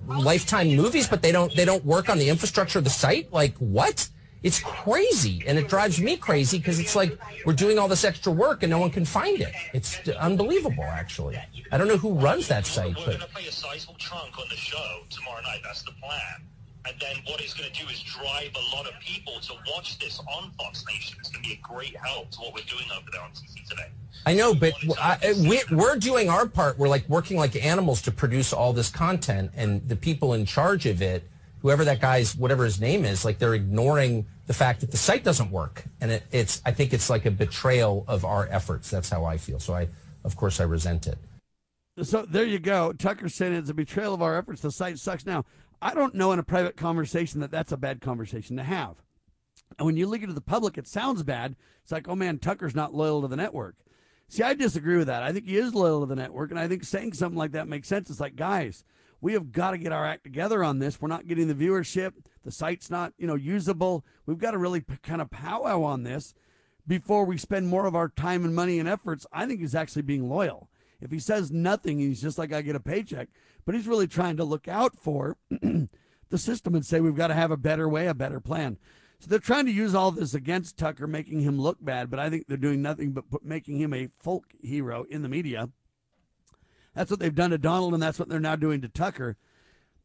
lifetime movies, but they don't they don't work on the infrastructure of the site. Like what? It's crazy, and it drives me crazy because it's like we're doing all this extra work and no one can find it. It's unbelievable, actually. I don't know who runs that site, but we're going to play a sizable chunk on the show tomorrow night. That's the plan. And then what it's going to do is drive a lot of people to watch this on Fox Nation. It's going to be a great help to what we're doing over there on TV today. I know, but I, uh, we, we're doing our part. We're like working like animals to produce all this content, and the people in charge of it whoever that guy's whatever his name is like they're ignoring the fact that the site doesn't work. And it, it's i think it's like a betrayal of our efforts. That's how i feel. So i of course i resent it. So there you go. Tucker said it's a betrayal of our efforts. The site sucks. Now i don't know in a private conversation that that's a bad conversation to have. And when you look to the public it sounds bad. It's like oh man tucker's not loyal to the network. See i disagree with that. I think he is loyal to the network. And i think saying something like that makes sense. It's like guys we have got to get our act together on this. We're not getting the viewership. The site's not, you know, usable. We've got to really p- kind of powwow on this before we spend more of our time and money and efforts. I think he's actually being loyal. If he says nothing, he's just like I get a paycheck. But he's really trying to look out for the system and say we've got to have a better way, a better plan. So they're trying to use all this against Tucker, making him look bad. But I think they're doing nothing but making him a folk hero in the media. That's what they've done to Donald, and that's what they're now doing to Tucker.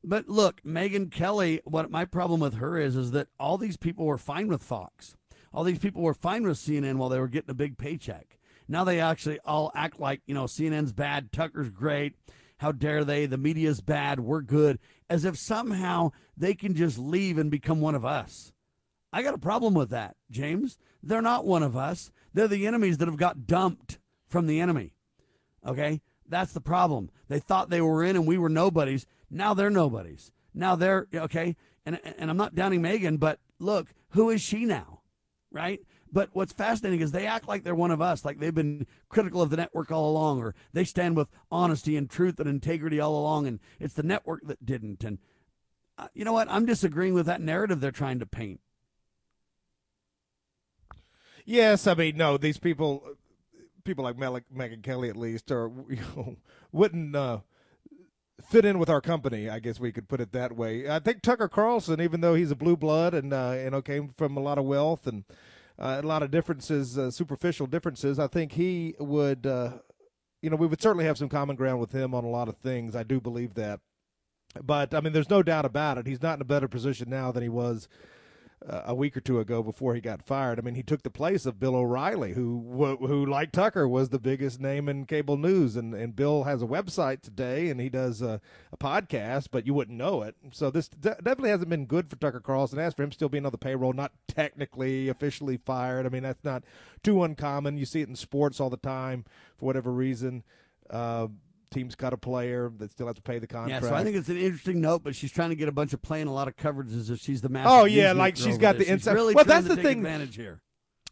But look, Megyn Kelly, what my problem with her is, is that all these people were fine with Fox. All these people were fine with CNN while they were getting a big paycheck. Now they actually all act like, you know, CNN's bad, Tucker's great. How dare they? The media's bad, we're good. As if somehow they can just leave and become one of us. I got a problem with that, James. They're not one of us. They're the enemies that have got dumped from the enemy. Okay? That's the problem. They thought they were in and we were nobodies. Now they're nobodies. Now they're okay. And and I'm not downing Megyn, but look, who is she now? Right? But what's fascinating is they act like they're one of us, like they've been critical of the network all along, or they stand with honesty and truth and integrity all along, and it's the network that didn't. And uh, you know what? I'm disagreeing with that narrative they're trying to paint. Yes, I mean, no, these people, people like Mel- Megyn Kelly at least, or you know, wouldn't uh, fit in with our company. I guess we could put it that way. I think Tucker Carlson, even though he's a blue blood and uh, you know came from a lot of wealth and uh, a lot of differences, uh, superficial differences, I think he would. Uh, you know, we would certainly have some common ground with him on a lot of things. I do believe that. But I mean, there's no doubt about it. He's not in a better position now than he was uh, a week or two ago before he got fired. I mean, he took the place of Bill O'Reilly, who who like Tucker was the biggest name in cable news, and and Bill has a website today, and he does a, a podcast, but you wouldn't know it. So this de- definitely hasn't been good for Tucker Carlson. As for him still being on the payroll, not technically officially fired. I mean, that's not too uncommon. You see it in sports all the time for whatever reason. Uh, teams cut a player that still have to pay the contract. Yeah, so I think it's an interesting note, but she's trying to get a bunch of playing a lot of coverage as if she's the master. Oh yeah, like she's got the inside. Really well, that's the thing. Advantage here.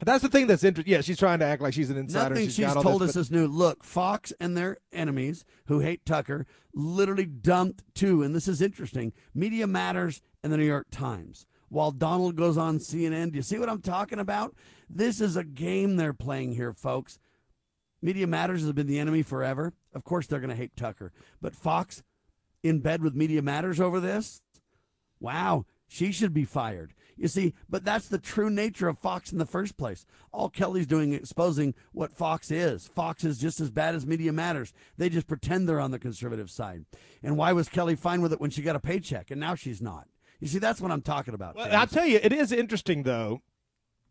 That's the thing that's interesting. Yeah, she's trying to act like she's an insider. Nothing she's, she's told this, us is new. Look, Fox and their enemies who hate Tucker literally dumped two, and this is interesting. Media Matters and the New York Times. While Donald goes on CNN, do you see what I'm talking about? This is a game they're playing here, folks. Media Matters has been the enemy forever. Of course, they're going to hate Tucker. But Fox in bed with Media Matters over this? Wow, she should be fired. You see, but that's the true nature of Fox in the first place. All Kelly's doing is exposing what Fox is. Fox is just as bad as Media Matters. They just pretend they're on the conservative side. And why was Kelly fine with it when she got a paycheck and now she's not? You see, that's what I'm talking about. Well, I'll tell you, it is interesting though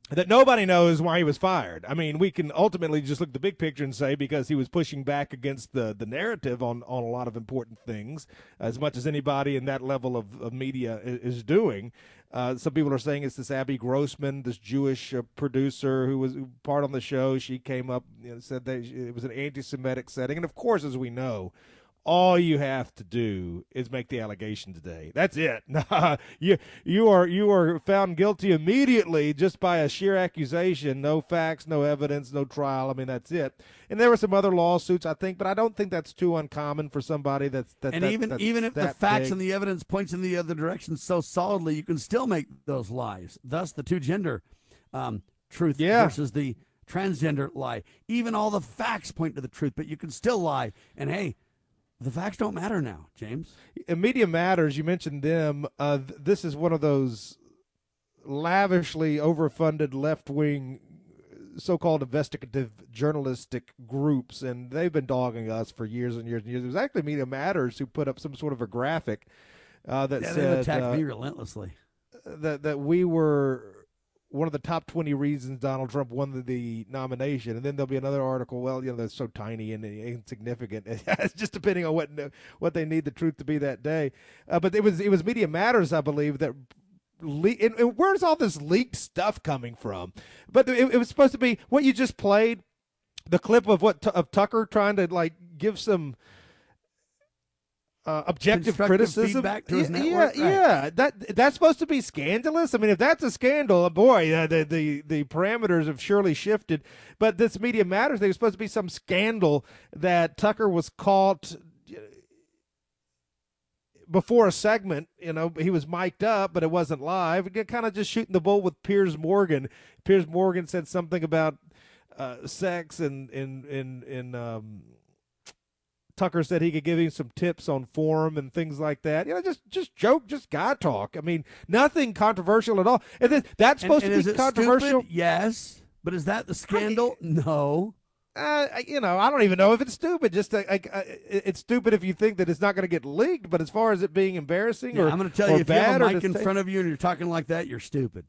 that nobody knows why he was fired. I mean, we can ultimately just look at the big picture and say because he was pushing back against the, the narrative on, on a lot of important things, as much as anybody in that level of, of media is, is doing. Uh, some people are saying it's this Abby Grossman, this Jewish uh, producer who was part on the show. She came up, you know, said that it was an anti-Semitic setting, and of course, as we know, all you have to do is make the allegation today. That's it. you you are you are found guilty immediately just by a sheer accusation. No facts, no evidence, no trial. I mean, that's it. And there were some other lawsuits, I think, but I don't think that's too uncommon for somebody that's that. And that, even that's even if the facts big. and the evidence points in the other direction so solidly, you can still make those lies. Thus, the two gender um, truth yeah. versus the transgender lie. Even all the facts point to the truth, but you can still lie. And hey the facts don't matter now, James. Media Matters, you mentioned them. Uh, th- this is one of those lavishly overfunded left wing so called investigative journalistic groups, and they've been dogging us for years and years and years. It was actually Media Matters who put up some sort of a graphic uh, that yeah, said. They attacked uh, me relentlessly. That, that we were one of the top 20 reasons Donald Trump won the, nomination. And then there'll be another article, well, you know, that's so tiny and insignificant. it's just depending on what what they need the truth to be that day. Uh, but it was it was Media Matters, I believe, that le- and, and where's all this leaked stuff coming from? But it, it was supposed to be what you just played, the clip of what of Tucker trying to like give some uh, objective criticism. yeah, yeah, right. yeah, that that's supposed to be scandalous. I mean, if that's a scandal, boy, uh, the, the the parameters have surely shifted. But this media matters. There's supposed to be some scandal that Tucker was caught uh, before a segment. You know, he was mic'd up, but it wasn't live. Kind of just shooting the bull with Piers Morgan. Piers Morgan said something about uh, sex and in in in um, Tucker said he could give him some tips on form and things like that. You know, just just joke, just guy talk. I mean, nothing controversial at all. And then that's supposed and, to be controversial. Stupid? Yes, but is that the scandal? I no. Uh, you know, I don't even know if it's stupid. Just uh, like uh, it's stupid if you think that it's not going to get leaked. But as far as it being embarrassing Yeah, or I'm going to tell you, if you have a mic in front of you and you're talking like that, you're stupid.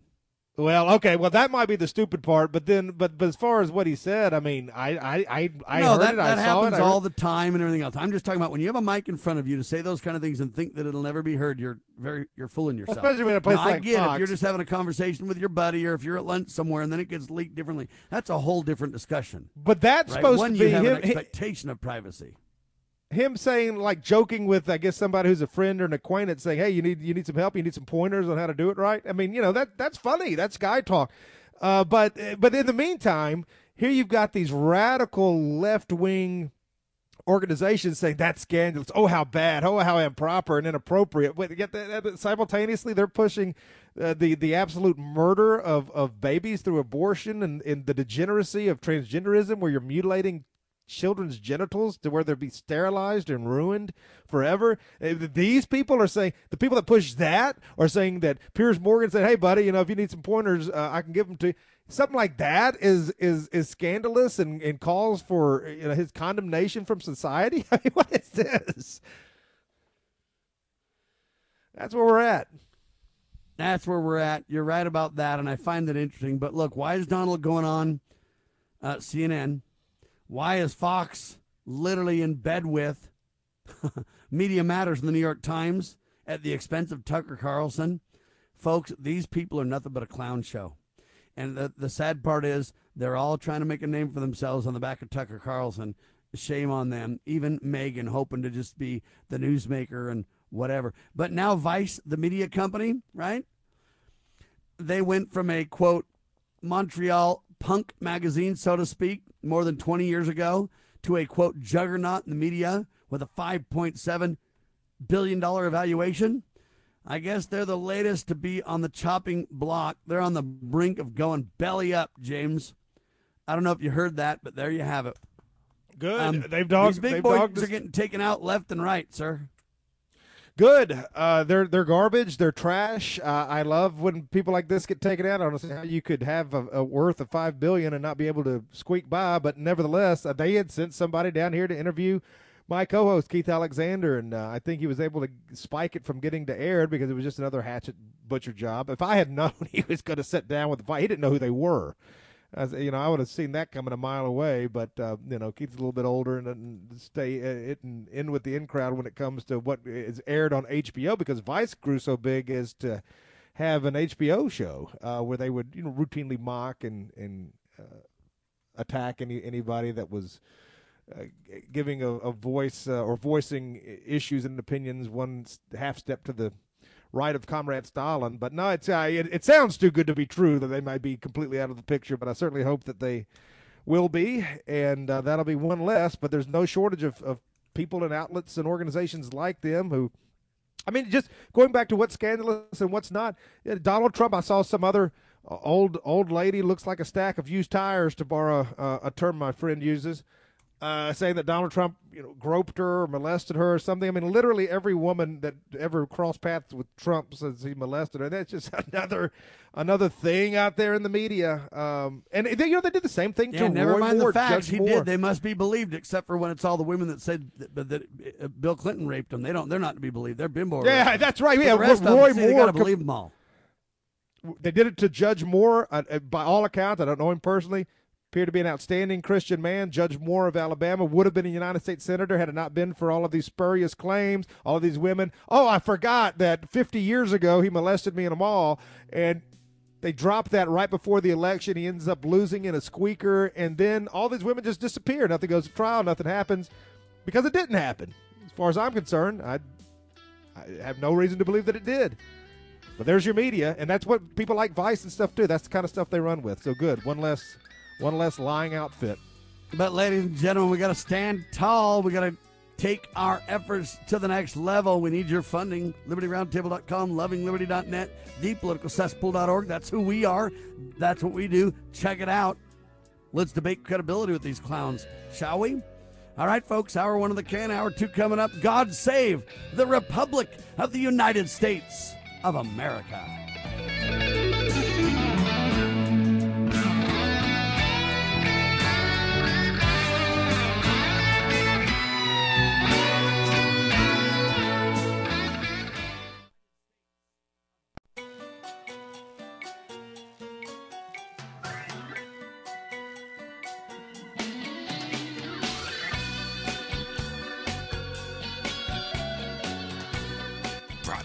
Well, okay, well that might be the stupid part. But then, but but as far as what he said, I mean, I I I, I no, heard that, it. that I saw happens it. I all the time and everything else. I'm just talking about when you have a mic in front of you to say those kind of things and think that it'll never be heard. You're very you're fooling yourself. Especially in a place Now, I like get if you're just having a conversation with your buddy or if you're at lunch somewhere and then it gets leaked differently. That's a whole different discussion. But that's right? supposed One, to you have him. an expectation of privacy. Him saying like joking with I guess somebody who's a friend or an acquaintance saying, "Hey, you need you need some help. You need some pointers on how to do it right." I mean, you know that that's funny. That's guy talk. Uh, but but in the meantime, here you've got these radical left wing organizations saying that's scandalous. Oh, how bad. Oh, how improper and inappropriate. But yet that- that- simultaneously, they're pushing uh, the the absolute murder of, of babies through abortion and, and the degeneracy of transgenderism, where you're mutilating children's genitals to where they'll be sterilized and ruined forever. Uh, These people are saying the people that push that are saying that Piers Morgan said, "Hey, buddy, you know, if you need some pointers, uh, I can give them to you." Something like that is is is scandalous and, and calls for you know his condemnation from society. I mean, what is this? That's where we're at. That's where we're at. You're right about that, and I find that interesting. But look, why is Donald going on uh, CNN? Why is Fox literally in bed with Media Matters in the New York Times at the expense of Tucker Carlson? Folks, these people are nothing but a clown show. And the, the sad part is they're all trying to make a name for themselves on the back of Tucker Carlson. Shame on them. Even Megyn hoping to just be the newsmaker and whatever. But now Vice, the media company, right? They went from a quote Montreal punk magazine, so to speak, more than 20 years ago, to a quote juggernaut in the media with a 5.7 billion dollar evaluation. I guess they're the latest to be on the chopping block. They're on the brink of going belly up, James. I don't know if you heard that, but there you have it. Good. Um, they've dogged- These big boys dogged are getting taken out left and right, sir. Good. Uh, they're they're garbage. They're trash. Uh, I love when people like this get taken out. I don't see how you could have a, a worth of five billion and not be able to squeak by. But nevertheless, uh, they had sent somebody down here to interview my co-host Keith Alexander, and uh, I think he was able to spike it from getting to air because it was just another hatchet butcher job. If I had known he was going to sit down with the fight, he didn't know who they were. As, you know, I would have seen that coming a mile away. But uh, you know, Keith's a little bit older and doesn't stay uh, it in, in with the in crowd when it comes to what is aired on HBO because Vice grew so big as to have an HBO show uh, where they would you know routinely mock and and uh, attack any anybody that was. Uh, giving a, a voice uh, or voicing issues and opinions one half step to the right of Comrade Stalin. But no, it's uh, it, it sounds too good to be true that they might be completely out of the picture. But I certainly hope that they will be, and uh, that'll be one less. But there's no shortage of, of people and outlets and organizations like them who. I mean, just going back to what's scandalous and what's not. Donald Trump. I saw some other uh, old old lady looks like a stack of used tires, to borrow uh, a term my friend uses uh, saying that Donald Trump, you know, groped her or molested her or something. I mean, literally every woman that ever crossed paths with Trump says he molested her. That's just another another thing out there in the media. Um, and they, you know, they did the same thing Yeah, to never Roy mind Moore, the facts. Judge He Moore. did. They must be believed, except for when it's all the women that said that, that uh, Bill Clinton raped them. They don't. They're not to be believed. They're bimbo. Yeah, rapes. that's right. But Yeah, Roy them, see, they Moore gotta com- believe them all. They did it to Judge Moore. Uh, uh, by all accounts, I don't know him personally. Appeared to be an outstanding Christian man. Judge Moore of Alabama would have been a United States senator had it not been for all of these spurious claims, all of these women. Oh, I forgot that 50 years ago he molested me in a mall, and they dropped that right before the election. He ends up losing in a squeaker, and then all these women just disappear. Nothing goes to trial. Nothing happens because it didn't happen. As far as I'm concerned, I, I have no reason to believe that it did. But there's your media, and that's what people like Vice and stuff do. That's the kind of stuff they run with. So good. One less, one less lying outfit. But, ladies and gentlemen, we got to stand tall. We got to take our efforts to the next level. We need your funding. LibertyRoundtable.com, LovingLiberty.net, ThePoliticalCesspool.org. That's who we are. That's what we do. Check it out. Let's debate credibility with these clowns, shall we? All right, folks, hour one of the can, hour two coming up. God save the Republic of the United States of America.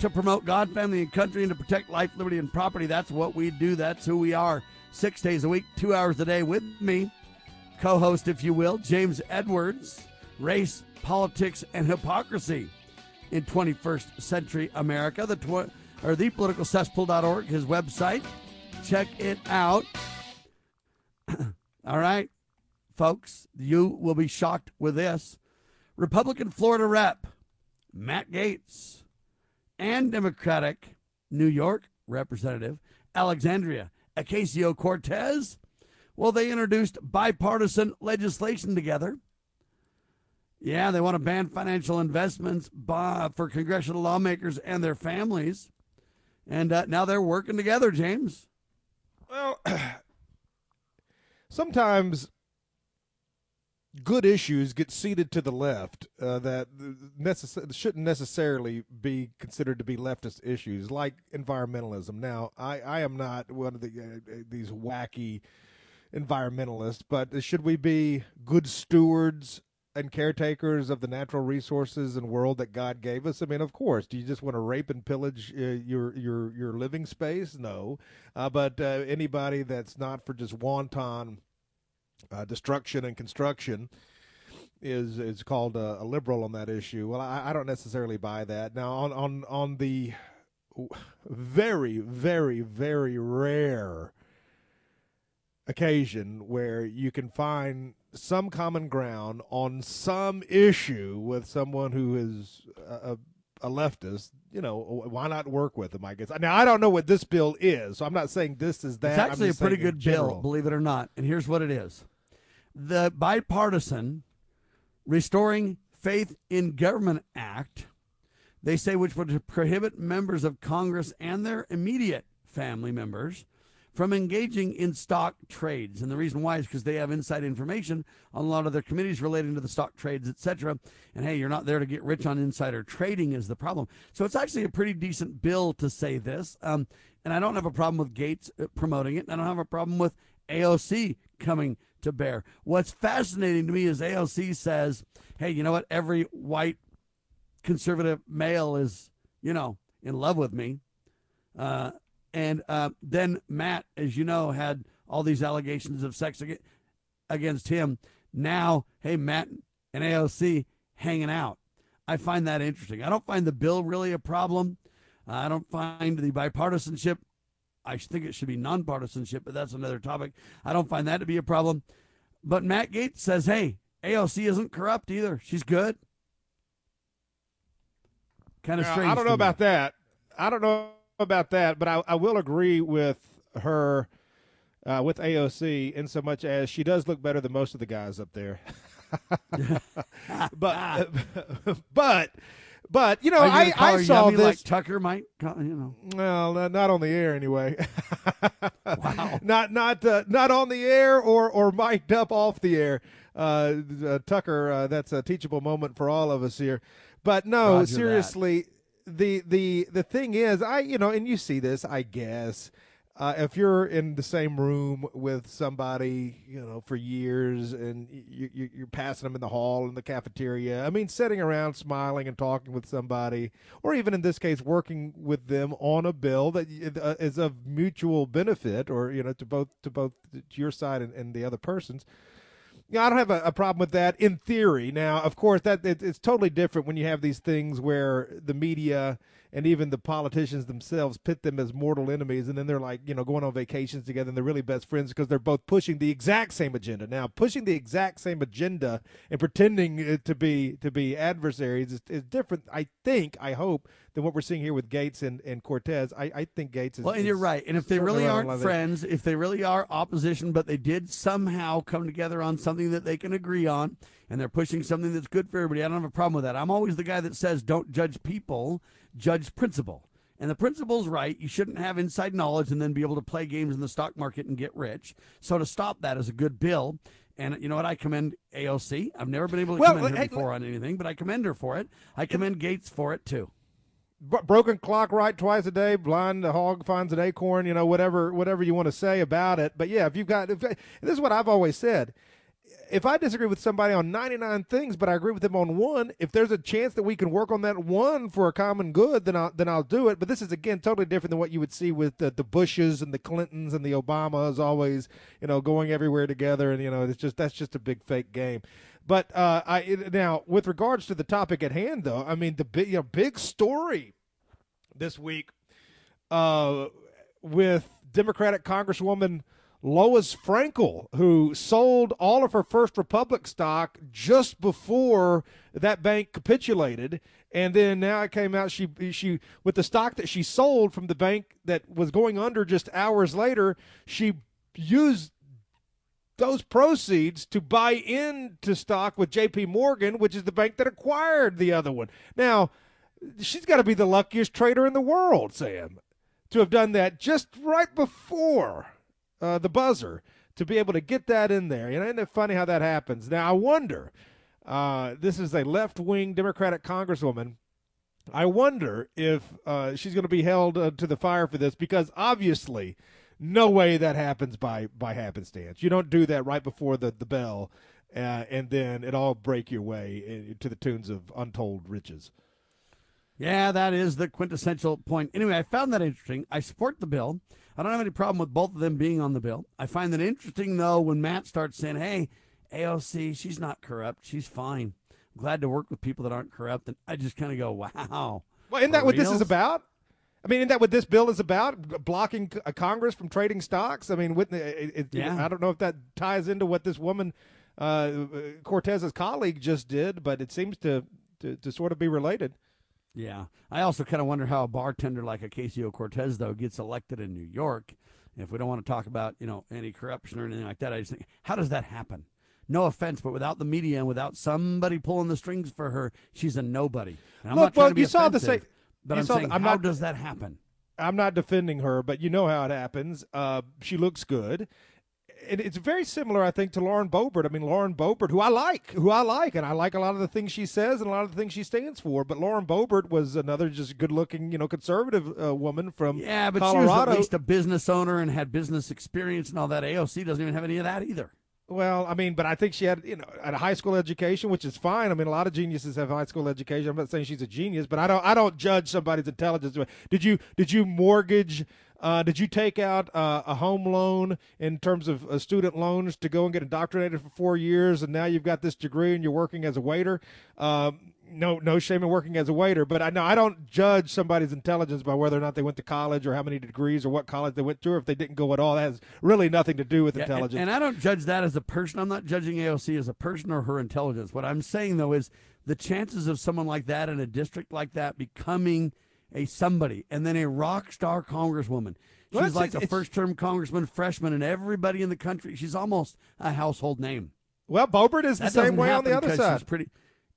to promote God, family, and country and to protect life, liberty, and property. That's what we do. That's who we are. Six days a week, two hours a day with me, co host, if you will, James Edwards, Race, Politics, and Hypocrisy in 21st Century America. The tw- or thepoliticalcesspool.org, his website. Check it out. All right, folks, you will be shocked with this. Republican Florida rep Matt Gaetz and Democratic New York Representative Alexandria Ocasio Cortez. Well, they introduced bipartisan legislation together. Yeah, they want to ban financial investments by, for congressional lawmakers and their families. And uh, now they're working together, James. Well, sometimes good issues get ceded to the left uh, that necess- shouldn't necessarily be considered to be leftist issues, like environmentalism. Now, I, I am not one of the uh, these wacky environmentalists, but should we be good stewards and caretakers of the natural resources and world that God gave us? I mean, of course. Do you just want to rape and pillage uh, your your your living space? No, uh, but uh, anybody that's not for just wanton uh, destruction and construction is is called a, a, liberal on that issue. Well, I, I don't necessarily buy that. Now, on on on the very very very rare occasion where you can find some common ground on some issue with someone who is a, a leftist, you know, why not work with them? I guess. Now I don't know what this bill is, so I'm not saying this is that. It's actually a pretty good bill, believe it or not. And here's what it is: the bipartisan Restoring Faith in Government Act. They say which would prohibit members of Congress and their immediate family members from engaging in stock trades. And the reason why is because they have inside information on a lot of their committees relating to the stock trades, etc. And hey, you're not there to get rich on insider trading is the problem. So it's actually a pretty decent bill to say this. Um, and I don't have a problem with Gaetz uh, promoting it. I don't have a problem with AOC coming to bear. What's fascinating to me is AOC says, hey, you know what? Every white conservative male is, you know, in love with me. Uh, and uh, then Matt, as you know, had all these allegations of sex against him. Now, hey, Matt and AOC hanging out. I find that interesting. I don't find the bill really a problem. I don't find the bipartisanship. I think it should be nonpartisanship, but that's another topic. I don't find that to be a problem. But Matt Gaetz says, hey, AOC isn't corrupt either. She's good. Kind of strange. I don't know about that. I don't know about that, but I, I will agree with her, uh, with AOC, in so much as she does look better than most of the guys up there. but, but, but you know, I, I saw this. Like Tucker might, you know. Well, not on the air anyway. wow. Not not uh, not on the air or or mic'd up off the air. Uh, uh, Tucker, uh, that's a teachable moment for all of us here. But no, Roger seriously. That the the the thing is, I you know, and you see this, I guess. Uh, if you're in the same room with somebody, you know, for years, and you, you, you're passing them in the hall in the cafeteria, I mean, sitting around, smiling and talking with somebody, or even in this case, working with them on a bill that uh, is of mutual benefit, or you know, to both to both to your side and, and the other person's yeah, I don't have a, a, problem with that in theory. Now, of course, that it, it's totally different when you have these things where the media and even the politicians themselves pit them as mortal enemies, and then they're like, you know, going on vacations together, and they're really best friends because they're both pushing the exact same agenda. Now, pushing the exact same agenda and pretending to be to be adversaries is, is different. I think, I hope, than what we're seeing here with Gaetz and, and Cortez. I, I think Gaetz is. Well, and you're right. And if they really aren't friends, if they really are opposition, but they did somehow come together on something that they can agree on, and they're pushing something that's good for everybody, I don't have a problem with that. I'm always the guy that says don't judge people, judge principle. And the principle's right. You shouldn't have inside knowledge and then be able to play games in the stock market and get rich. So to stop that is a good bill. And you know what? I commend AOC. I've never been able to Well, commend her hey, before on anything, but I commend her for it. I commend Gaetz for it too. Bro- broken clock right twice a day blind hog finds an acorn you know whatever whatever you want to say about it. But yeah if you've got if, this is what i've always said. If i disagree with somebody on 99 things but i agree with them on one if there's a chance that we can work on that one for a common good then i'll then i'll do it. But this is again totally different than what you would see with the, the bushes and the clintons and the obamas always you know going everywhere together and you know it's just that's just a big fake game but uh, I now with regards to the topic at hand, though, I mean the big you know, big story this week uh, with Democratic Congresswoman Lois Frankel, who sold all of her First Republic stock just before that bank capitulated, and then now it came out she she with the stock that she sold from the bank that was going under just hours later, she used those proceeds to buy into stock with JP Morgan, which is the bank that acquired the other one. Now, she's got to be the luckiest trader in the world, Sam, to have done that just right before uh, the buzzer to be able to get that in there. You know, isn't it funny how that happens? Now, I wonder. Uh, this is a left-wing Democratic congresswoman. I wonder if uh, she's going to be held uh, to the fire for this because obviously, no way that happens by by happenstance. You don't do that right before the the bell, uh, and then it all break your way uh, to the tunes of untold riches. Yeah, that is the quintessential point. Anyway, I found that interesting. I support the bill. I don't have any problem with both of them being on the bill. I find that interesting, though, when Matt starts saying, hey, AOC, she's not corrupt. She's fine. I'm glad to work with people that aren't corrupt. And I just kind of go, wow. Well, isn't that what this is about? I mean, isn't that what this bill is about? Blocking a Congress from trading stocks. I mean, it, it, Yeah. I don't know if that ties into what this woman, uh, Cortez's colleague, just did, but it seems to, to, to sort of be related. Yeah. I also kind of wonder how a bartender like Ocasio Cortez, though, gets elected in New York. If we don't want to talk about, you know, any corruption or anything like that, I just think, how does that happen? No offense, but without the media and without somebody pulling the strings for her, she's a nobody. And I'm Look, well, you saw the same- but you I'm the- saying, I'm how not- does that happen? I'm not defending her, but you know how it happens. Uh, she looks good. And it's very similar, I think, to Lauren Boebert. I mean, Lauren Boebert, who I like, who I like, and I like a lot of the things she says and a lot of the things she stands for. But Lauren Boebert was another just good-looking, you know, conservative uh, woman from Yeah, but Colorado. she was at least a business owner and had business experience and all that. AOC doesn't even have any of that either. Well, I mean, but I think she had, you know, a high school education, which is fine. I mean, a lot of geniuses have high school education. I'm not saying she's a genius, but I don't, I don't judge somebody's intelligence. Did you, did you mortgage? Uh, did you take out uh, a home loan in terms of uh, student loans to go and get indoctrinated for four years, and now you've got this degree and you're working as a waiter? Um, no, no shame in working as a waiter, but I know I don't judge somebody's intelligence by whether or not they went to college or how many degrees or what college they went to, or if they didn't go at all. That has really nothing to do with Yeah, intelligence. And, I don't judge that as a person. I'm not judging AOC as a person or her intelligence. What I'm saying though is the chances of someone like that in a district like that becoming a somebody and then a rock star congresswoman. She's Well, like a first term congressman freshman and everybody in the country. She's almost a household name. Well, Boebert is the same way on the other side. She's pretty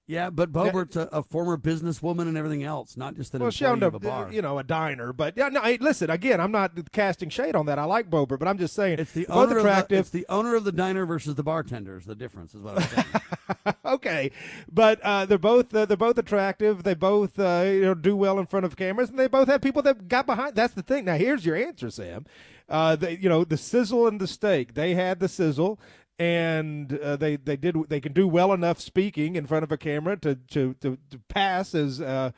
yeah, but Boebert's a, a former businesswoman and everything else, not just an well, she employee owned of a a, bar. you know a diner, but yeah, no. Hey, listen, again, I'm not casting shade on that. I like Boebert, but I'm just saying It's the both owner of the, attractive. it's the owner of the diner versus the bartender is the difference, is what I'm saying. okay, but uh, they're both uh, they're both attractive. They both uh, you know do well in front of cameras, and they both have people that got behind. That's the thing. Now here's your answer, Sam. Uh, they, you know the sizzle and the steak. They had the sizzle, and uh, they they did they can do well enough speaking in front of a camera to to to, to pass as. Uh,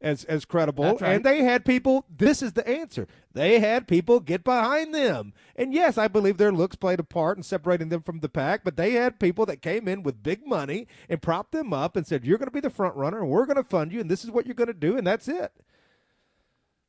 as as credible, right. and they had people. This is the answer. They had people get behind them, and yes, I believe their looks played a part in separating them from the pack. But they had people that came in with big money and propped them up and said, "You're going to be the front runner, and we're going to fund you, and this is what you're going to do, and that's it."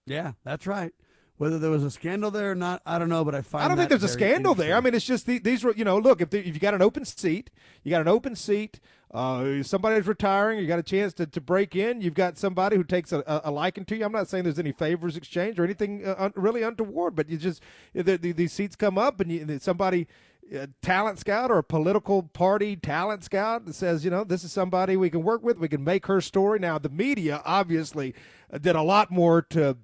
Yeah, that's right. Whether there was a scandal there or not, I don't know, but I find I don't think there's a scandal there. I mean, it's just the, these were, you know, look, if, the, if you got an open seat, you got an open seat, uh, somebody's retiring, you got a chance to, to break in, you've got somebody who takes a, a, a liking to you. I'm not saying there's any favors exchanged or anything uh, un, really untoward, but you just, the, the, these seats come up and, you, and somebody, a talent scout or a political party talent scout that says, you know, this is somebody we can work with, we can make her story. Now, the media obviously uh, did a lot more to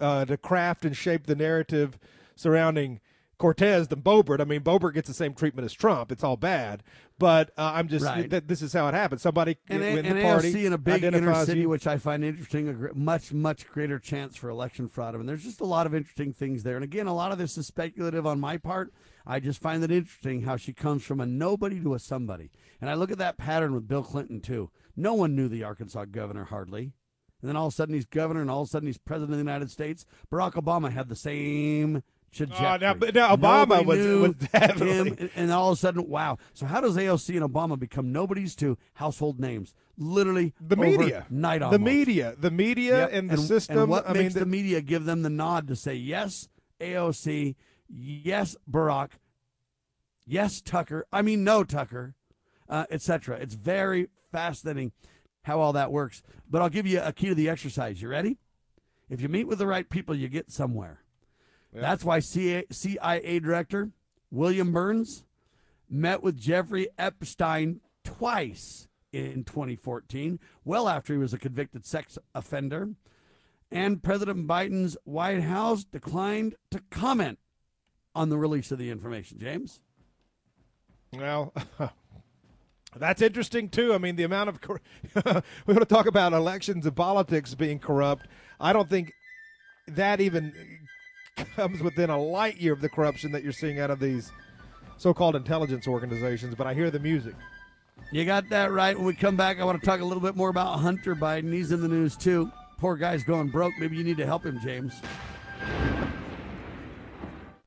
uh, to craft and shape the narrative surrounding Cortez than Boebert. I mean, Boebert gets the same treatment as Trump. It's all bad. But uh, I'm just Right. that this is how it happens. Somebody and, in and the party AOC in a big inner city, you. which I find interesting, a much much greater chance for election fraud. I mean, there's just a lot of interesting things there. And again, a lot of this is speculative on my part. I just find it interesting how she comes from a nobody to a somebody. And I look at that pattern with Bill Clinton too. No one knew the Arkansas governor hardly. And then all of a sudden he's governor, and all of a sudden he's president of the United States. Barack Obama had the same trajectory. Oh, now- now Obama was- was definitely- him, and- all of a sudden, wow. So how does AOC and Obama become nobodies to household names? Literally, The media, night the media, the media, Yep. and the and, system. And what I mean, makes the, the media give them the nod to say yes, AOC, yes, Barack, yes, Tucker. I mean, no, Tucker, uh, etc. It's very fascinating how all that works. But I'll give you a key to the exercise. You ready? If you meet with the right people, you get somewhere. That's why CIA, CIA Director William Burns met with Jeffrey Epstein twice in 2014, well after he was a convicted sex offender. And President Biden's White House declined to comment on the release of the information. James? Well, that's interesting too. I mean, the amount of cor- we want to talk about elections and politics being corrupt. I don't think that even comes within a light year of the corruption that you're seeing out of these so-called intelligence organizations. But I hear the music. You got that right. When we come back, I want to talk a little bit more about Hunter Biden. He's in the news too. Poor guy's going broke. Maybe you need to help him, James.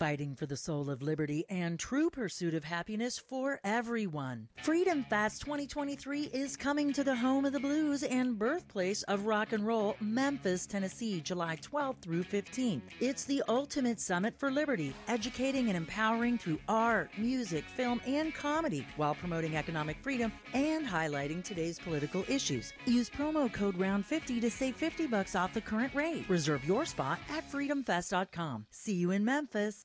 Fighting for the soul of liberty and true pursuit of happiness for everyone. Freedom Fest 2023 is coming to the home of the blues and birthplace of rock and roll, Memphis, Tennessee, July 12th through 15th. It's the ultimate summit for liberty, educating and empowering through art, music, film, and comedy while promoting economic freedom and highlighting today's political issues. Use promo code ROUND50 to save 50 bucks off the current rate. Reserve your spot at freedomfest.com. See you in Memphis.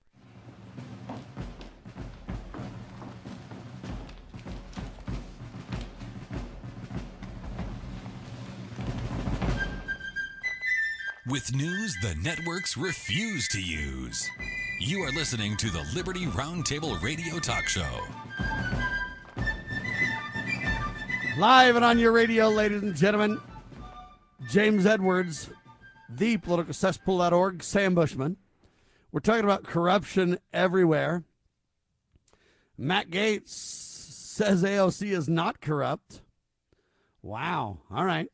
With news the networks refuse to use. You are listening to the Liberty Roundtable Radio Talk Show. Live and on your radio, ladies and gentlemen, James Edwards, thepoliticalcesspool.org, Sam Bushman. We're talking about corruption everywhere. Matt Gaetz says AOC is not corrupt. Wow. All right.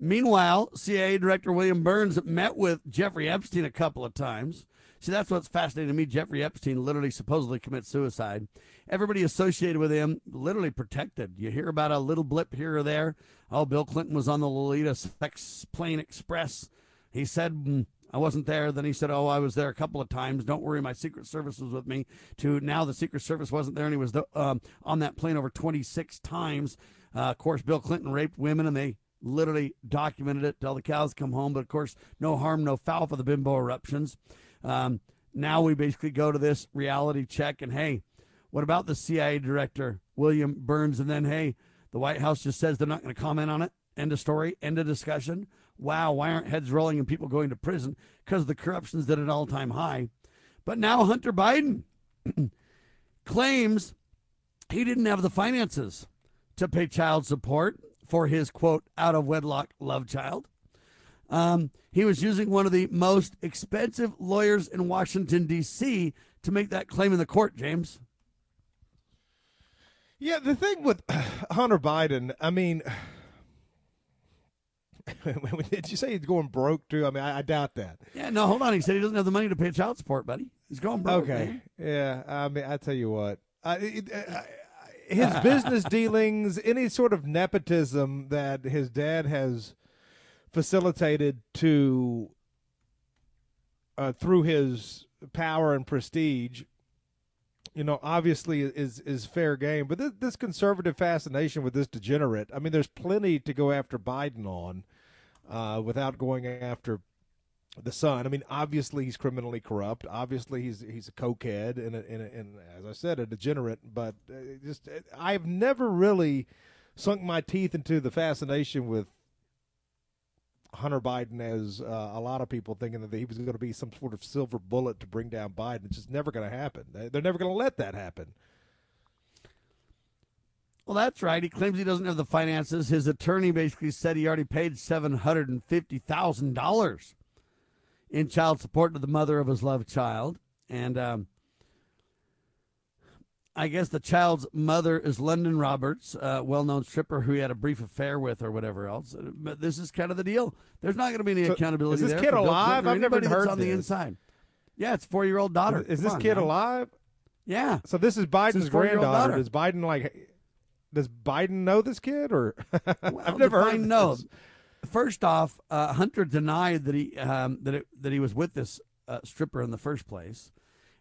Meanwhile, CIA Director William Burns met with Jeffrey Epstein a couple of times. See, that's what's fascinating to me. Jeffrey Epstein literally supposedly commits suicide. Everybody associated with him literally protected. You hear about a little blip here or there. Oh, Bill Clinton was on the Lolita Sex Plane Express. He said, "Mm, I wasn't there. Then he said, Oh, I was there a couple of times. Don't worry, my Secret Service was with me. To now, the Secret Service wasn't there, and he was um, on that plane over 26 times. Uh, of course, Bill Clinton raped women, and they literally documented it till the cows come home. But of course, no harm, no foul for the bimbo eruptions. Um, now we basically go to this reality check, and hey, what about the CIA director William Burns? And then hey, the White House just says they're not going to comment on it. End of story. End of discussion. Wow, why aren't heads rolling and people going to prison? Because the corruption's at an all-time high. But now Hunter Biden claims he didn't have the finances to pay child support for his quote out of wedlock love child. Um, he was using one of the most expensive lawyers in Washington, D.C. to make that claim in the court, James. Yeah, the thing with Hunter Biden, I mean, did you say he's going broke too? I mean, I, I, doubt that. Yeah, no, hold on. He said he doesn't have the money to pay child support, buddy. He's going broke. Okay. Man. Yeah, I mean, I tell you what, I, it, I, his business dealings, any sort of nepotism that his dad has facilitated to uh, through his power and prestige you know, obviously is is fair game. But this, this conservative fascination with this degenerate, I mean, there's plenty to go after Biden on uh, without going after the son. I mean, obviously he's criminally corrupt. Obviously he's he's a cokehead and, a, and, a, and as I said, a degenerate. But uh, just I've never really sunk my teeth into the fascination with Hunter Biden as uh, a lot of people thinking that he was going to be some sort of silver bullet to bring down Biden. It's just never going to happen. They're never going to let that happen. Well, that's right. He claims he doesn't have the finances. His attorney basically said he already paid seven hundred and fifty thousand dollars in child support to the mother of his loved child, and um, I guess the child's mother is London Roberts, a well-known stripper who he had a brief affair with, or whatever else. But this is kind of the deal. There's not going to be any So, accountability. is this kid alive? I've never heard on the inside. Yeah, it's four-year-old daughter. Is Come this on, kid man. alive? Yeah. So this is Biden's granddaughter. daughter. Does Biden like? Does Biden know this kid or? Well, I've never heard. no. this. First off, uh, Hunter denied that he um, that it, that he was with this uh, stripper in the first place,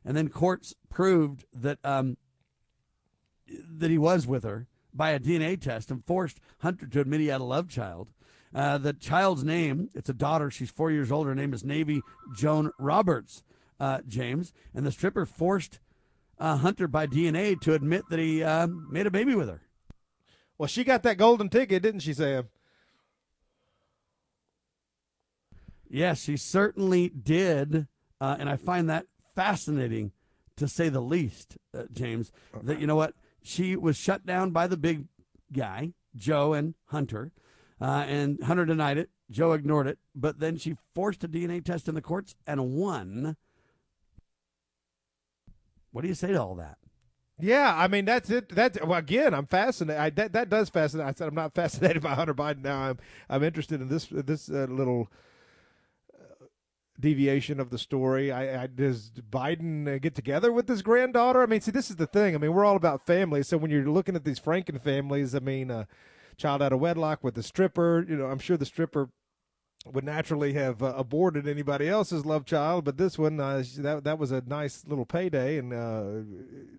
and then courts proved that um, that he was with her by a DNA test and forced Hunter to admit he had a love child. Uh, the child's name, it's a daughter. She's four years old. Her name is Navy Joan Roberts, uh, James. And the stripper forced uh, Hunter by DNA to admit that he um, made a baby with her. Well, she got that golden ticket, didn't she, Sam? Yes, she certainly did. Uh, and I find that fascinating to say the least, uh, James. That, you know what? She was shut down by the big guy, Joe and Hunter. Uh, and Hunter denied it. Joe ignored it. But then she forced a DNA test in the courts and won. What do you say to all that? Yeah, I mean that's it. That's well, again, I'm fascinated. I, that that does fascinate. I said I'm not fascinated by Hunter Biden now. I'm I'm interested in this this uh, little deviation of the story. I, I does Biden uh, get together with his granddaughter? I mean, see, this is the thing. I mean, we're all about family. So when you're looking at these Franken families, I mean, uh, child out of wedlock with the stripper. You know, I'm sure the stripper would naturally have uh, aborted anybody else's love child, but this one uh, that that was a nice little payday and uh,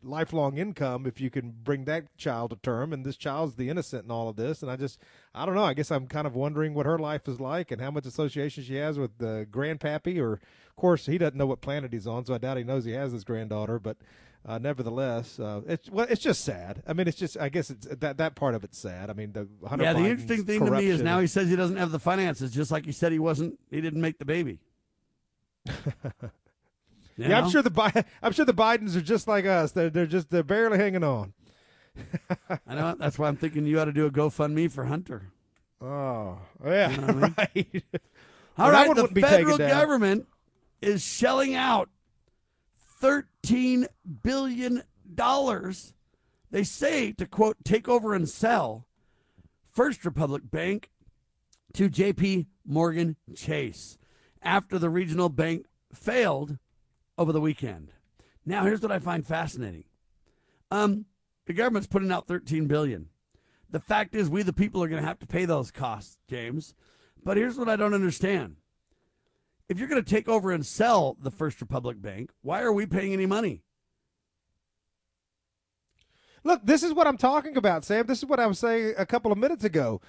lifelong income if you can bring that child to term. And this child's the innocent in all of this. And I just I don't know. I guess I'm kind of wondering what her life is like and how much association she has with the grandpappy. Or of course he doesn't know what planet he's on, so I doubt he knows he has this granddaughter. But uh, nevertheless, uh, it's well, it's just sad. I mean, it's just I guess it's that that part of it's sad. I mean, the Hunter yeah, the Biden's interesting thing to me is now he says he doesn't have the finances, just like he said he wasn't. He didn't make the baby. Yeah, I'm sure the Bi- I'm sure the Bidens are just like us. They're they're just they're barely hanging on. I know. That's why I'm thinking you ought to do a GoFundMe for Hunter. Oh, yeah, You know I mean? right. All Well, right, the wouldn't be taken federal government is shelling out thirteen billion dollars. They say to quote take over and sell First Republic Bank to J.P. Morgan Chase after the regional bank failed over the weekend. Now, here's what I find fascinating. Um, the government's putting out 13 billion. The fact is, we the people are going to have to pay those costs, James. But here's what I don't understand: if you're going to take over and sell the First Republic Bank, why are we paying any money? Look, this is what I'm talking about, Sam. This is what I was saying a couple of minutes ago.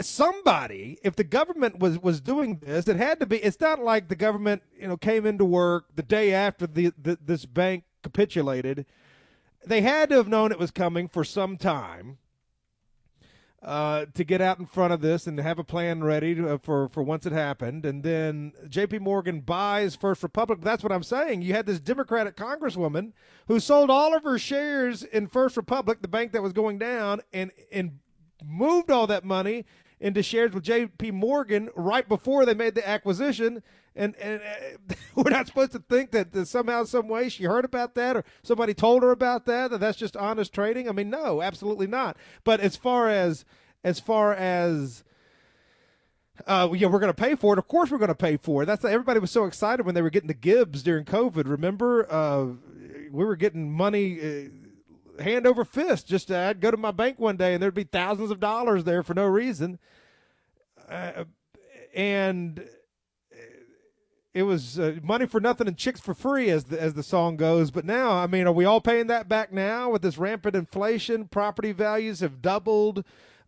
somebody, if the government was was doing this, it had to be. It's not like the government, you know, came into work the day after the, the this bank capitulated. They had to have known it was coming for some time uh, to get out in front of this and have a plan ready to, uh, for for once it happened. And then J.P. Morgan buys First Republic. That's what I'm saying. You had this Democratic Congresswoman who sold all of her shares in First Republic, the bank that was going down, and and moved all that money into shares with J.P. Morgan right before they made the acquisition. And, and uh, we're not supposed to think that, that somehow, some way, she heard about that or somebody told her about that. That that's just honest trading. I mean, no, absolutely not. But as far as as far as uh, yeah, we're going to pay for it. Of course, we're going to pay for it. That's everybody was so excited when they were getting the Gibbs during COVID. Remember, uh, we were getting money. Uh, hand over fist. Just uh, I'd go to my bank one day and there'd be thousands of dollars there for no reason, uh, and it was uh, money for nothing and chicks for free, as the, as the song goes. But now, I mean, are we all paying that back now with this rampant inflation? Property values have doubled.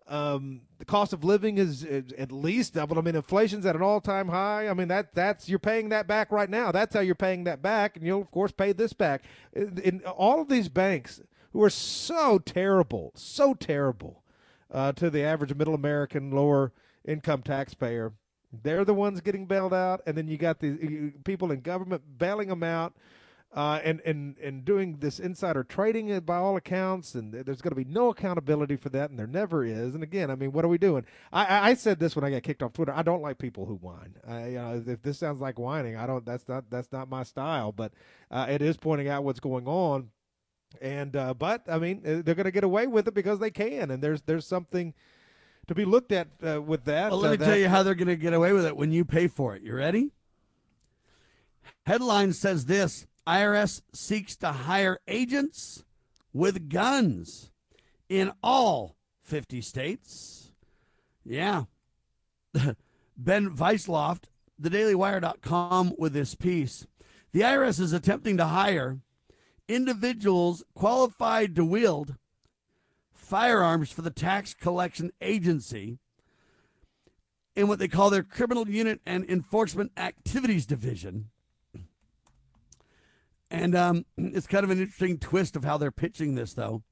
Um, the cost of living is, at least doubled. I mean, inflation's at an all-time high. I mean, that that's you're paying that back right now. That's how you're paying that back, and you'll of course pay this back. In, in all of these banks who are so terrible, so terrible uh, to the average middle American, lower income taxpayer. They're the ones getting bailed out, and then you got the people in government bailing them out uh, and and and doing this insider trading uh, by all accounts, and there's going to be no accountability for that, and there never is. And again, I mean, what are we doing? I, I said this when I got kicked off Twitter. I don't like people who whine. I, you know, if this sounds like whining, I don't. That's not that's not my style. But uh, it is pointing out what's going on, and uh, but I mean, uh, they're going to get away with it because they can, and there's there's something to be looked at uh, with that. Well, let me that, tell you how they're going to get away with it when you pay for it. You ready? Headline says this IRS seeks to hire agents with guns in all 50 states. Yeah. ben Zeisloft, thedailywire.com, with this piece. The IRS is attempting to hire individuals qualified to wield firearms for the tax collection agency in what they call their criminal unit and enforcement activities division. And um, it's kind of an interesting twist of how they're pitching this, though.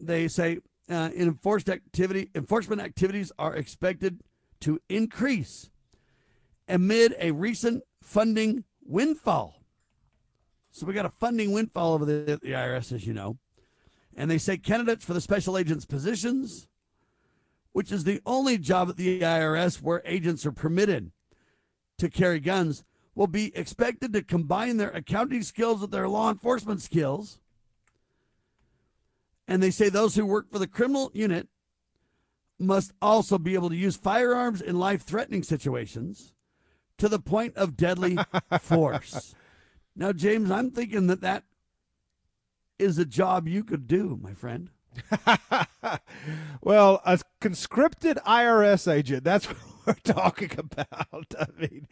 They say uh, enforced activity enforcement activities are expected to increase amid a recent funding windfall. So we got a funding windfall over the, the IRS, as you know. And they say candidates for the special agents positions, which is the only job at the IRS where agents are permitted to carry guns, will be expected to combine their accounting skills with their law enforcement skills. And they say those who work for the criminal unit must also be able to use firearms in life threatening situations to the point of deadly force. Now, James, I'm thinking that that is a job you could do, my friend. well, a conscripted IRS agent, that's what we're talking about. I mean,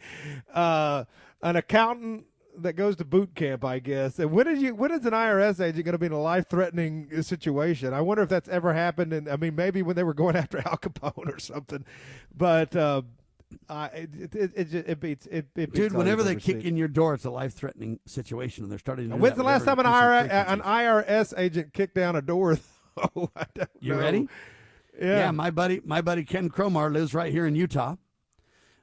uh, an accountant that goes to boot camp, I guess. And when is you when is an IRS agent going to be in a life threatening situation? I wonder if that's ever happened. And I mean, maybe when they were going after Al Capone or something. But uh, uh, it, it, it, it, beats it. it beats Dude, whenever they kick in your door, it's a life threatening situation, and they're starting to. When's the last time an, IRS, an IRS agent kicked down a door? Oh, I don't You know. ready? Yeah. my buddy, my buddy Ken Cromar lives right here in Utah.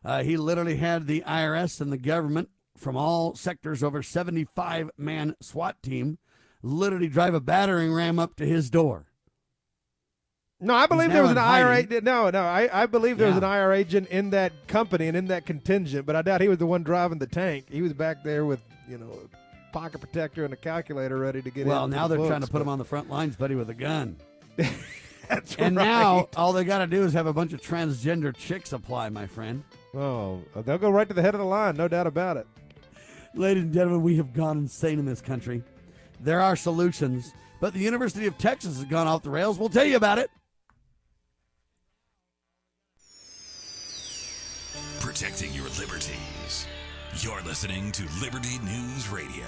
Uh, he literally had the IRS and the government from all sectors over 75 man SWAT team literally drive a battering ram up to his door. No, I believe there was an now IRA. hiding. No, no, I, I believe there was an IRA agent in that company and in that contingent, but I doubt he was the one driving the tank. He was back there with you know a pocket protector and a calculator ready to get in. Well, now the they're trying to books, put him on the front lines, buddy, with a gun. That's and right. now all they got to do is have a bunch of transgender chicks apply, my friend. Oh, they'll go right to the head of the line, no doubt about it. Ladies and gentlemen, we have gone insane in this country. There are solutions, but the University of Texas has gone off the rails. We'll tell you about it. Protecting your liberties. You're listening to Liberty News Radio.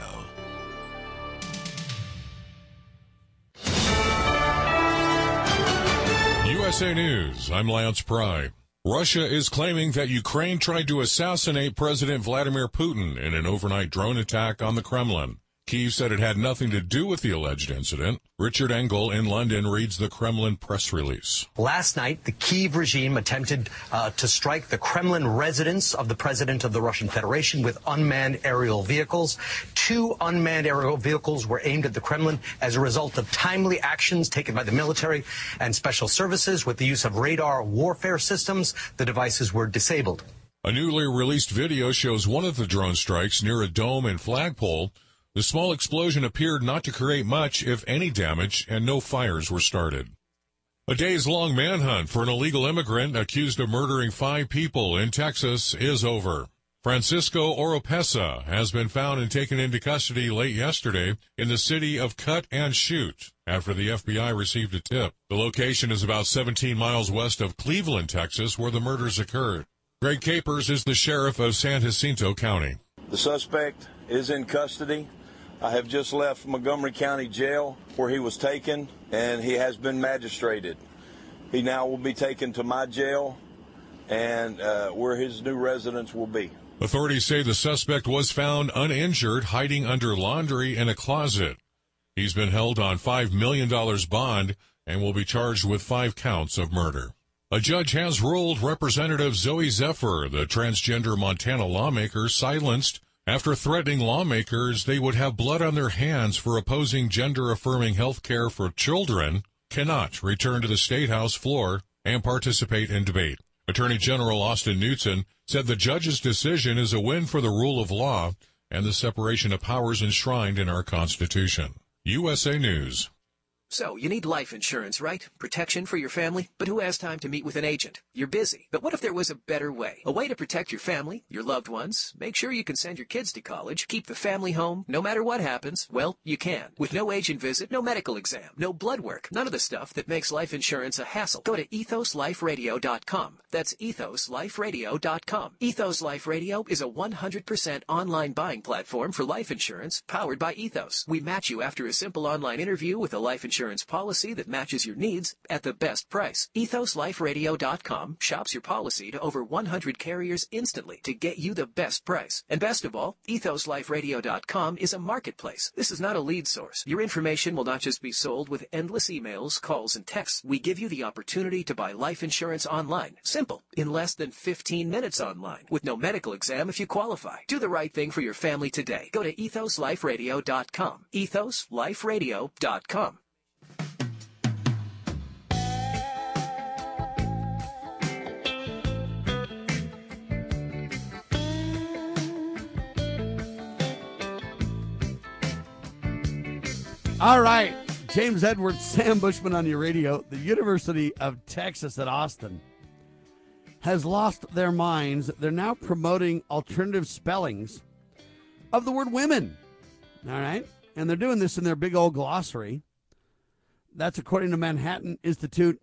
USA News, I'm Lance Pry. Russia is claiming that Ukraine tried to assassinate President Vladimir Putin in an overnight drone attack on the Kremlin. Kiev said it had nothing to do with the alleged incident. Richard Engel in London reads the Kremlin press release. Last night, the Kiev regime attempted uh, to strike the Kremlin residence of the president of the Russian Federation with unmanned aerial vehicles. Two unmanned aerial vehicles were aimed at the Kremlin as a result of timely actions taken by the military and special services with the use of radar warfare systems. The devices were disabled. A newly released video shows one of the drone strikes near a dome and flagpole. The small explosion appeared not to create much, if any, damage, and no fires were started. A days long manhunt for an illegal immigrant accused of murdering five people in Texas is over. Francisco Oropesa has been found and taken into custody late yesterday in the city of Cut and Shoot after the FBI received a tip. The location is about 17 miles west of Cleveland, Texas, where the murders occurred. Greg Capers is the sheriff of San Jacinto County. The suspect is in custody. I have just left Montgomery County Jail where he was taken, and he has been magistrated. He now will be taken to my jail and uh, where his new residence will be. Authorities say the suspect was found uninjured, hiding under laundry in a closet. He's been held on $5 million bond and will be charged with five counts of murder. A judge has ruled Representative Zooey Zephyr, the transgender Montana lawmaker, silenced after threatening lawmakers they would have blood on their hands for opposing gender affirming health care for children, cannot return to the State House floor and participate in debate. Attorney General Austin Knudsen said the judge's decision is a win for the rule of law and the separation of powers enshrined in our Constitution. USA News. So, you need life insurance, right? Protection for your family? But who has time to meet with an agent? You're busy. But what if there was a better way? A way to protect your family, your loved ones, make sure you can send your kids to college, keep the family home, no matter what happens? Well, you can. With no agent visit, no medical exam, no blood work, none of the stuff that makes life insurance a hassle. Go to ethosliferadio.com. That's ethosliferadio.com. Ethos Life Radio is a 100% online buying platform for life insurance powered by Ethos. We match you after a simple online interview with a life insurance insurance policy that matches your needs at the best price. EthosLifeRadio.com shops your policy to over 100 carriers instantly to get you the best price. And best of all, EthosLifeRadio.com is a marketplace. This is not a lead source. Your information will not just be sold with endless emails, calls, and texts. We give you the opportunity to buy life insurance online. Simple. In less than 15 minutes online. With no medical exam if you qualify. Do the right thing for your family today. Go to EthosLifeRadio.com. EthosLifeRadio.com. All right. James Edwards, Sam Bushman on your radio. The University of Texas at Austin has lost their minds. They're now promoting alternative spellings of the word women. All right. And they're doing this in their big old glossary. That's according to Manhattan Institute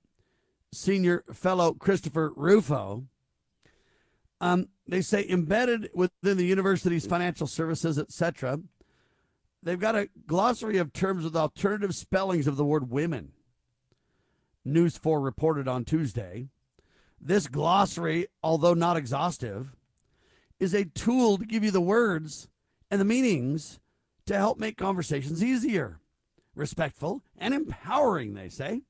senior fellow Christopher Rufo. Um, they say embedded within the university's financial services, etc. They've got a glossary of terms with alternative spellings of the word women. News 4 reported on Tuesday. This glossary, although not exhaustive, is a tool to give you the words and the meanings to help make conversations easier, respectful, and empowering, they say.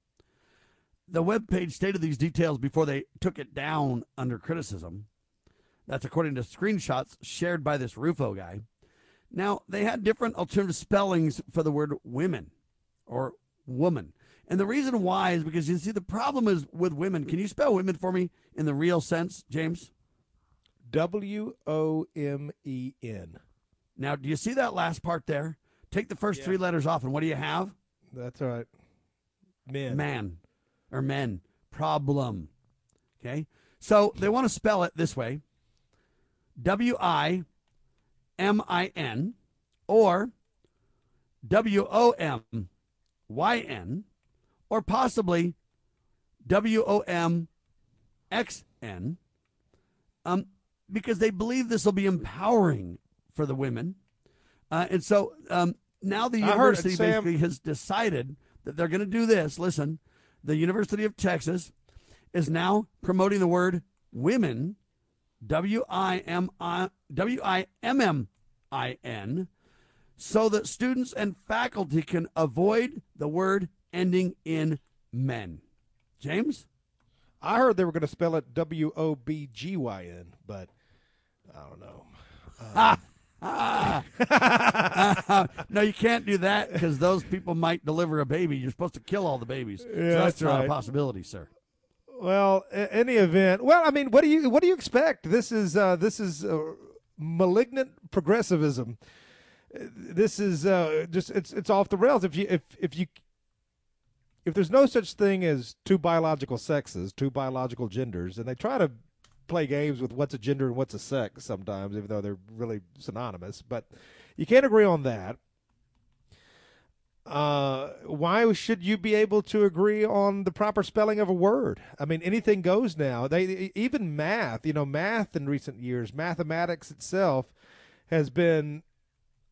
The webpage stated these details before they took it down under criticism. That's according to screenshots shared by this Rufo guy. Now, they had different alternative spellings for the word women or woman. And the reason why is because you see, the problem is with women. Can you spell women for me in the real sense, James? W O M E N. Now, do you see that last part there? Take the first Yeah. three letters off, and what do you have? That's all right. Men. Man or men. Problem. Okay. So they want to spell it this way W I M I N or W O M Y N or possibly W O M X N um, because they believe this will be empowering for the women. Uh, and so um, now the I it, university Sam. basically has decided that they're going to do this. Listen, the University of Texas is now promoting the word women, W I M I W I M M I N, so that students and faculty can avoid the word ending in men. James? I heard they were going to spell it W O B G Y N, but I don't know. Uh, Ah. no, you can't do that because those people might deliver a baby. You're supposed to kill all the babies. Yeah, so that's, that's not right. a possibility, sir. Well, any event. Well, I mean, what do you what do you expect? This is uh, this is uh, malignant progressivism. This is uh, just it's it's off the rails. If you if if you if there's no such thing as two biological sexes, two biological genders, and they try to play games with what's a gender and what's a sex sometimes, even though they're really synonymous, but you can't agree on that. Uh, why should you be able to agree on the proper spelling of a word? I mean, anything goes now. They even math, you know, math in recent years, mathematics itself has been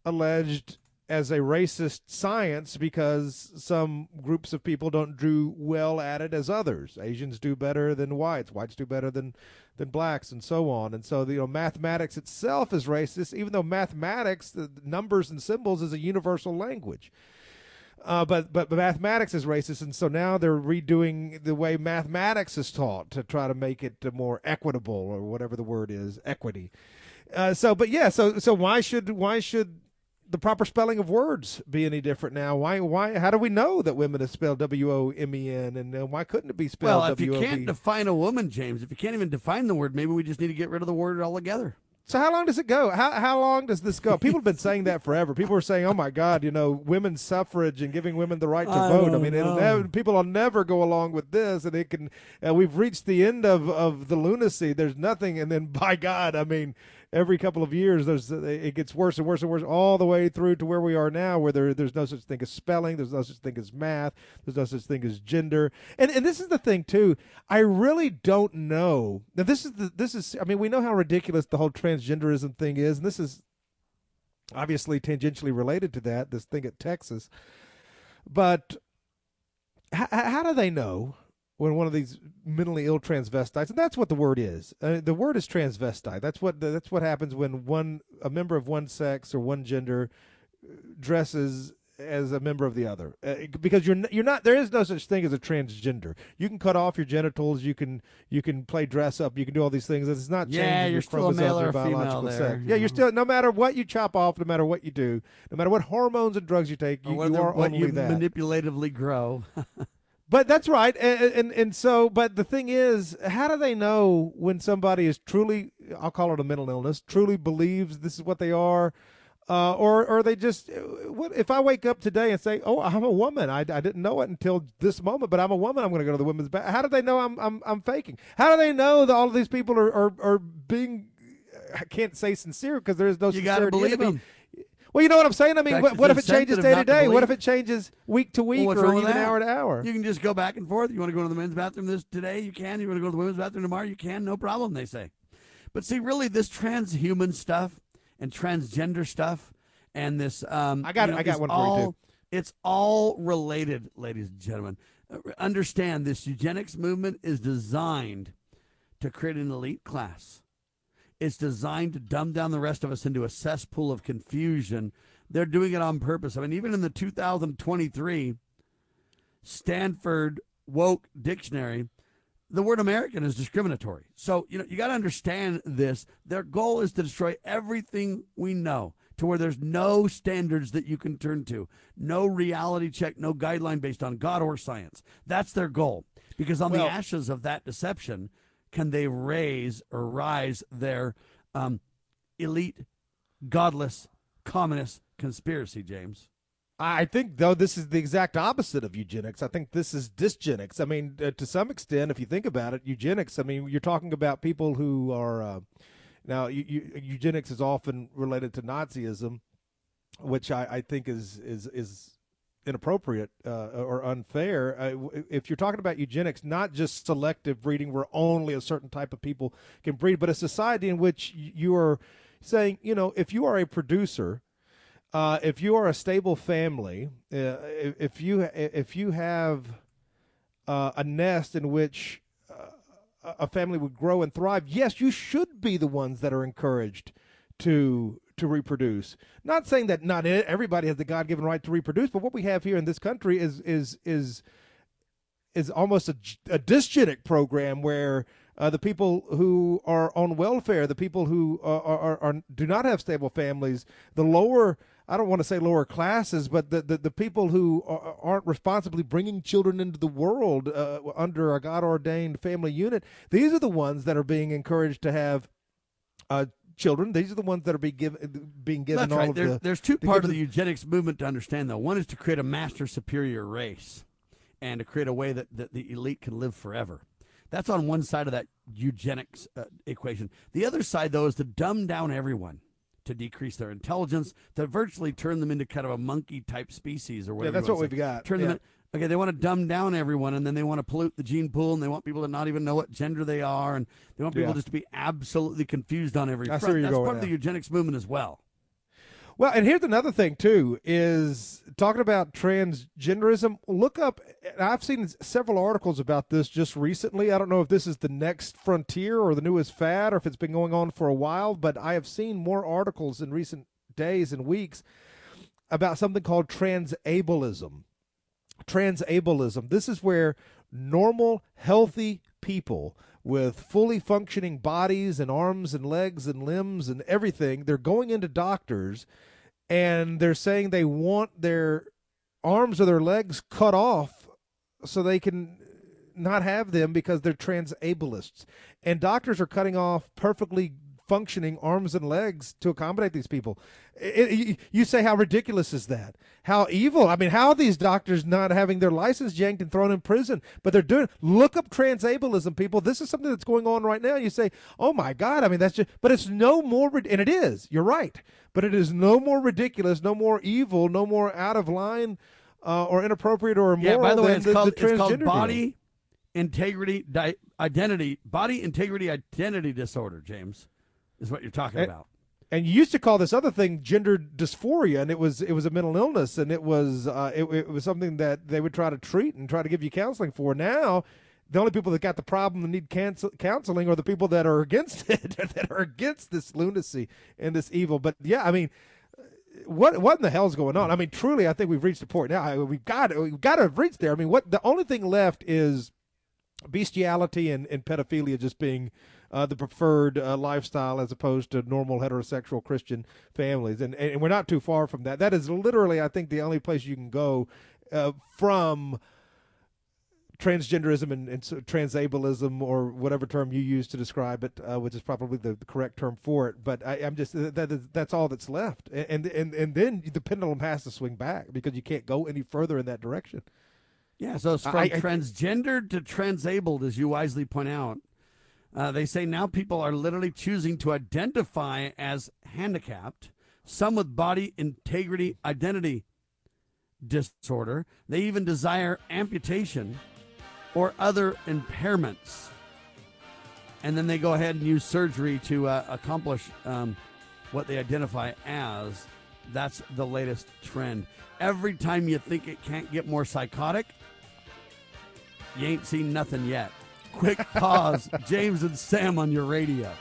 alleged as a racist science because some groups of people don't do well at it as others. Asians do better than whites, whites do better than than blacks, and so on. And so, you know, mathematics itself is racist, even though mathematics, the numbers and symbols, is a universal language. Uh, but, but but mathematics is racist, and so now they're redoing the way mathematics is taught to try to make it more equitable, or whatever the word is, equity. Uh, so, but yeah, so so why should why should the proper spelling of words be any different now? Why why how do we know that women is spelled W O M E N, and uh, why couldn't it be spelled Well, if you can't define a woman, James, if you can't even define the word, maybe we just need to get rid of the word altogether. So how long does it go? How how long does this go? People have been saying that forever. People are saying, "Oh my God, you know, women's suffrage and giving women the right to I vote." I mean, it'll never, people will never go along with this, and it can. Uh, we've reached the end of of the lunacy. There's nothing, and then by God, I mean, every couple of years, there's it gets worse and worse and worse, all the way through to where we are now, where there there's no such thing as spelling, there's no such thing as math, there's no such thing as gender, and and this is the thing too. I really don't know. Now this is the this is. I mean, we know how ridiculous the whole transgenderism thing is, and this is obviously tangentially related to that. This thing at Texas, but how do they know when one of these mentally ill transvestites, and that's what the word is. Uh, the word is transvestite. That's what that's what happens when one a member of one sex or one gender uh, dresses as a member of the other. Uh, because you're you're not there is no such thing as a transgender. You can cut off your genitals. You can you can play dress up. You can do all these things. It's not Yeah, changing you're your still a male or a female biological there, sex. yeah you're still no matter what you chop off no matter what you do no matter what hormones and drugs you take you, you are what only you that. manipulatively grow. But that's right, and, and and so, but the thing is, how do they know when somebody is truly, I'll call it a mental illness, truly believes this is what they are, uh, or or they just, what if I wake up today and say, oh, I'm a woman, I, I didn't know it until this moment, but I'm a woman, I'm going to go to the women's bath. How do they know I'm I'm I'm faking? How do they know that all of these people are are, are being, I can't say sincere because there is no You sincerity in believe it. I mean, them. Well, you know what I'm saying. I mean, what, what if it changes day to not to day? What if it changes week to week Well, or even hour to hour? You can just go back and forth. You want to go to the men's bathroom this today? You can. You want to go to the women's bathroom tomorrow? You can. No problem. They say. But see, really, this transhuman stuff and transgender stuff and this um, I got you it. know, I got one for you, too. It's all related, ladies and gentlemen. Understand this eugenics movement is designed to create an elite class. It's designed to dumb down the rest of us into a cesspool of confusion. They're doing it on purpose. I mean, even in the 2023 Stanford woke dictionary, the word American is discriminatory. So, you know, you got to understand this. Their goal is to destroy everything we know to where there's no standards that you can turn to, no reality check, no guideline based on God or science. That's their goal. Because on Well- the ashes of that deception, can they raise or rise their um, elite, godless, communist conspiracy, James? I think, though, this is the exact opposite of eugenics. I think this is dysgenics. I mean, uh, to some extent, if you think about it, eugenics, I mean, you're talking about people who are. Uh, now, eu- eu- eugenics is often related to Nazism, which I, I think is, is, is inappropriate uh, or unfair. Uh, if you're talking about eugenics, not just selective breeding where only a certain type of people can breed, but a society in which you are saying, you know, if you are a producer, uh, if you are a stable family, uh, if, you if you have uh, a nest in which uh, a family would grow and thrive, yes, you should be the ones that are encouraged to to reproduce. Not saying that not everybody has the God given right to reproduce, but what we have here in this country is is is is almost a, a dysgenic program where uh, the people who are on welfare, the people who are, are, are, do not have stable families, the lower I don't want to say lower classes, but the, the, the people who are, aren't responsibly bringing children into the world uh, under a God ordained family unit, these are the ones that are being encouraged to have uh, children. These are the ones that are being given being given That's all right. of There- the. there's two parts of the eugenics movement to understand, though. One is to create a master superior race and to create a way that, that the elite can live forever. That's on one side of that eugenics uh, equation. The other side, though, is to dumb down everyone, to decrease their intelligence, to virtually turn them into kind of a monkey type species or whatever. that's you what we've got. Turn them. Yeah. in- Okay, they want to dumb down everyone, and then they want to pollute the gene pool, and they want people to not even know what gender they are, and they want people Yeah. just to be absolutely confused on every see front. That's part of the eugenics movement as well. Well, and here's another thing too: is talking about transgenderism. Look up. I've seen several articles about this just recently. I don't know if this is the next frontier or the newest fad, or if it's been going on for a while. But I have seen more articles in recent days and weeks about something called transableism. Transableism. This is where normal, healthy people with fully functioning bodies and arms and legs and limbs and everything, they're going into doctors and they're saying they want their arms or their legs cut off so they can not have them because they're transableists. And doctors are cutting off perfectly functioning arms and legs to accommodate these people. It- it- you say, how ridiculous is that? How evil? I mean, how are these doctors not having their license yanked and thrown in prison? But they're doing. Look up transableism, people. This is something that's going on right now. You say, oh my God. I mean, that's just. But it's no more. And it is. You're right. But it is no more ridiculous, no more evil, no more out of line. Uh, or inappropriate or immoral Yeah, by the way, it's the, called, the it's called body integrity di- identity body integrity identity disorder. James is what you're talking And- about. And you used to call this other thing gender dysphoria, and it was it was a mental illness, and it was uh, it, it was something that they would try to treat and try to give you counseling for. Now, the only people that got the problem and need cancel, counseling are the people that are against it, that are against this lunacy and this evil. But yeah, I mean, what what in the hell's going on? I mean, truly, I think we've reached a point now. We've got we've got to have reached there. I mean, what the only thing left is bestiality and, and pedophilia just being uh, the preferred uh, lifestyle as opposed to normal heterosexual Christian families. And, and we're not too far from that. That is literally, I think, the only place you can go uh, from transgenderism and, and transableism or whatever term you use to describe it, uh, which is probably the, the correct term for it. But I, I'm just that is, that's all that's left, and and and then the pendulum has to swing back because you can't go any further in that direction. Yeah, so it's from I- I- transgendered to transabled, as you wisely point out. Uh, they say now people are literally choosing to identify as handicapped, some with body integrity identity disorder. They even desire amputation or other impairments. And then they go ahead and use surgery to uh, accomplish um, what they identify as. That's the latest trend. Every time you think it can't get more psychotic, you ain't seen nothing yet. Quick pause. James and Sam on your radio.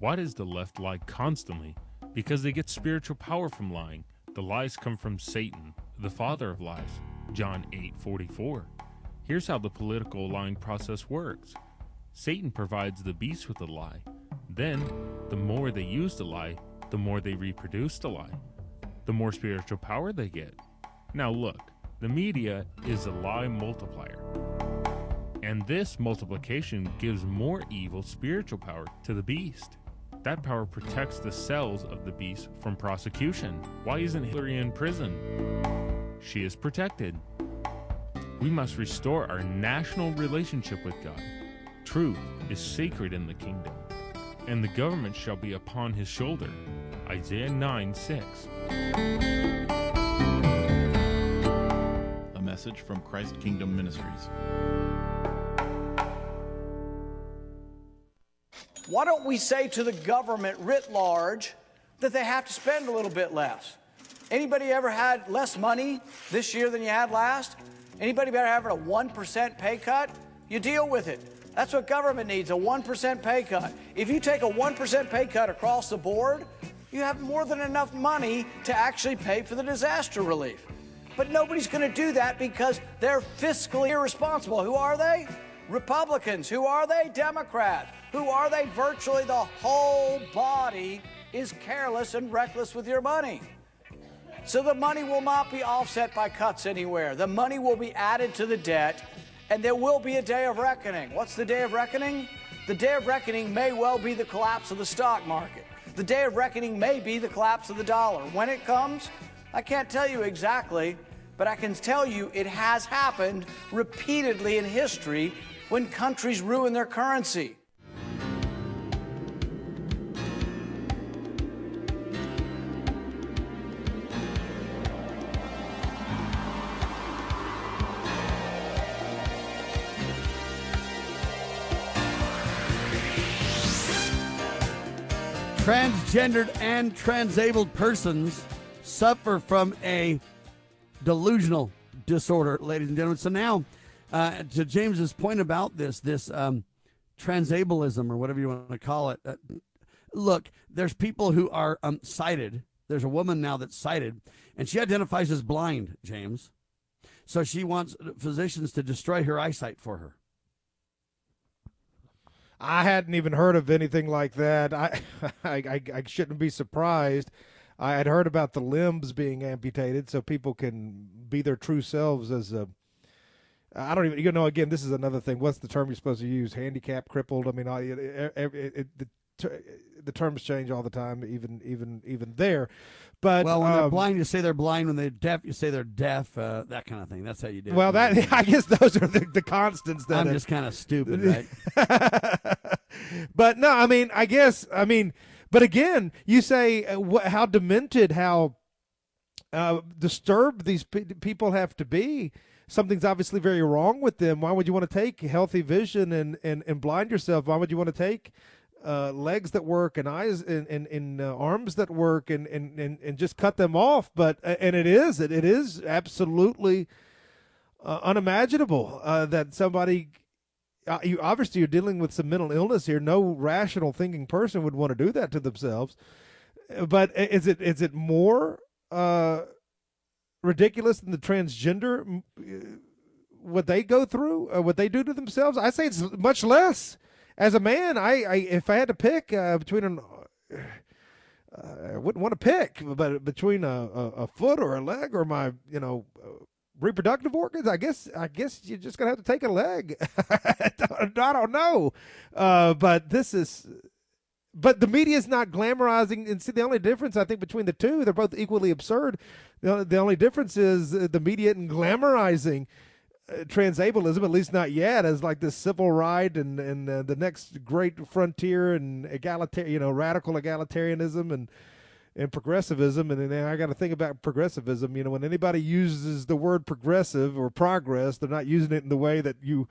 Why does the left lie constantly? Because they get spiritual power from lying. The lies come from Satan, the father of lies. John 8:44. Here's how the political lying process works. Satan provides the beast with a lie. Then, the more they use the lie, the more they reproduce the lie. The more spiritual power they get. Now look, the media is a lie multiplier. And this multiplication gives more evil spiritual power to the beast. That power protects the cells of the beast from prosecution. Why isn't Hillary in prison? She is protected. We must restore our national relationship with God. Truth is sacred in the kingdom, and the government shall be upon his shoulder. Isaiah 9 6. A message from Christ Kingdom Ministries. Why don't we say to the government writ large that they have to spend a little bit less? Anybody ever had less money this year than you had last? Anybody ever having a 1% pay cut? You deal with it. That's what government needs a 1% pay cut. If you take a 1% pay cut across the board, you have more than enough money to actually pay for the disaster relief. But nobody's going to do that because they're fiscally irresponsible. Who are they? Republicans. Who are they? Democrats. Who are they? Virtually the whole body is careless and reckless with your money. So the money will not be offset by cuts anywhere. The money will be added to the debt, and there will be a day of reckoning. What's the day of reckoning? The day of reckoning may well be the collapse of the stock market. The day of reckoning may be the collapse of the dollar. When it comes, I can't tell you exactly, but I can tell you it has happened repeatedly in history when countries ruin their currency. Transgendered and transabled persons suffer from a delusional disorder, ladies and gentlemen. So now, uh, to James's point about this, this um, or whatever you want to call it. Uh, look, there's people who are um, sighted. There's a woman now that's sighted, and she identifies as blind, James. So she wants physicians to destroy her eyesight for her. I hadn't even heard of anything like that. I, I, I, shouldn't be surprised. I had heard about the limbs being amputated so people can be their true selves as a. I don't even, you know, again, this is another thing. What's the term you're supposed to use? Handicap, crippled. I mean, I, it, it, it, the, the terms change all the time, even, even, even there. But well, when um, they're blind, you say they're blind. When they're deaf, you say they're deaf. Uh, that kind of thing. That's how you do. Well, it. that I guess those are the, the constants. That I'm are, just kind of stupid, right? but no, I mean, I guess, I mean, but again, you say uh, wh- how demented, how uh, disturbed these pe- people have to be. Something's obviously very wrong with them. Why would you want to take healthy vision and, and, and blind yourself? Why would you want to take uh, legs that work and eyes and, and, and uh, arms that work and, and, and, and just cut them off? But uh, and it is it, it is absolutely uh, unimaginable uh, that somebody uh, you obviously you're dealing with some mental illness here. No rational thinking person would want to do that to themselves. But is it is it more ridiculous than the transgender? What they go through, what they do to themselves? I say it's much less. As a man, I, I if I had to pick uh, between an I wouldn't want to pick, but between a, a, a, foot or a leg or my, you know, reproductive organs, I guess I guess you're just gonna have to take a leg. I don't know, uh, but this is. But the media is not glamorizing, and see the only difference I think between the two, they're both equally absurd. The, the only difference is the media isn't glamorizing uh, transableism, at least not yet, as like this civil right and and uh, the next great frontier and egalitarian, you know, radical egalitarianism and and progressivism. And then I got to think about progressivism. You know, when anybody uses the word progressive or progress, they're not using it in the way that you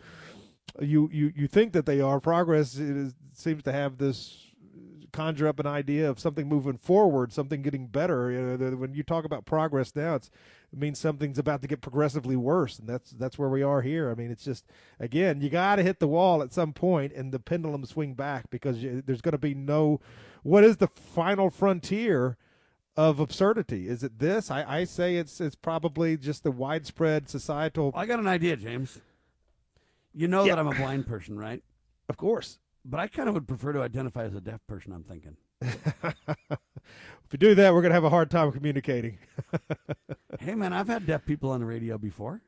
you you you think that they are. Progress is, seems to have this conjure up an idea of something moving forward, something getting better. You know, when you talk about progress now, it's it means something's about to get progressively worse, and that's that's where we are here. I mean, it's just again, you got to hit the wall at some point, and the pendulum swing back because you, there's going to be no. What is the final frontier of absurdity? Is it this? I, I say it's it's probably just the widespread societal. I got an idea, James. You know Yeah. that I'm a blind person, right? Of course. But I kind of would prefer to identify as a deaf person. I'm thinking. If we do that, we're going to have a hard time communicating. hey, man, I've had deaf people on the radio before.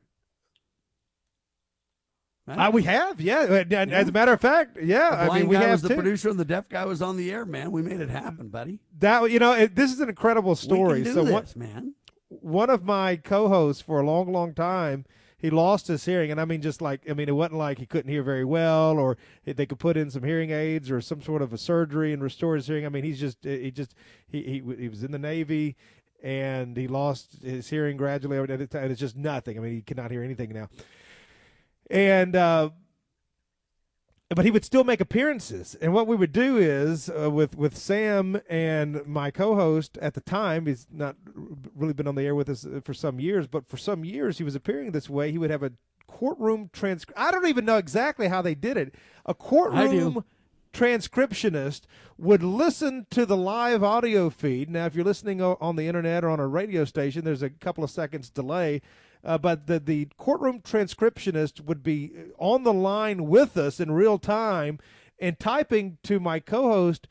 Uh, we have, yeah. And As a matter of fact, yeah. I mean, we have was the too. producer, and the deaf guy was on the air. Man, we made it happen, buddy. That you know, it, this is an incredible story. We can do so this, one, man. one of my co-hosts for a long, long time, he lost his hearing, and I mean, just like I mean, it wasn't like he couldn't hear very well, or they could put in some hearing aids or some sort of a surgery and restore his hearing. I mean, he's just he just he he, he was in the Navy. And he lost his hearing gradually over time. And it's just nothing. I mean, he cannot hear anything now. And uh, but he would still make appearances. And what we would do is uh, with with Sam and my co-host at the time, he's not really been on the air with us uh, for some years, but for some years he was appearing this way. He would have a courtroom transcript. I don't even know exactly how they did it. A courtroom transcriptionist would listen to the live audio feed. Now, if you're listening on the internet or on a radio station, there's a couple of seconds delay uh, but the, the courtroom transcriptionist would be on the line with us in real time and typing to my co-host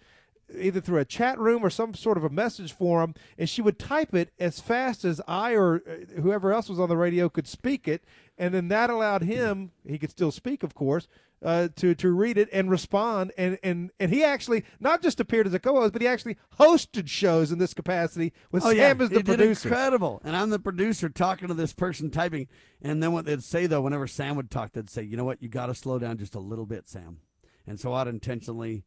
either through a chat room or some sort of a message forum, and she would type it as fast as I or uh, whoever else was on the radio could speak it, and then that allowed him he could still speak, of course, uh, to to read it and respond. And and and he actually not just appeared as a co-host, but he actually hosted shows in this capacity with oh, Sam yeah. as the he producer. Incredible. And I'm the producer talking to this person typing. And then what they'd say though, whenever Sam would talk, they'd say, "You know what? You got to slow down just a little bit, Sam." And so I'd intentionally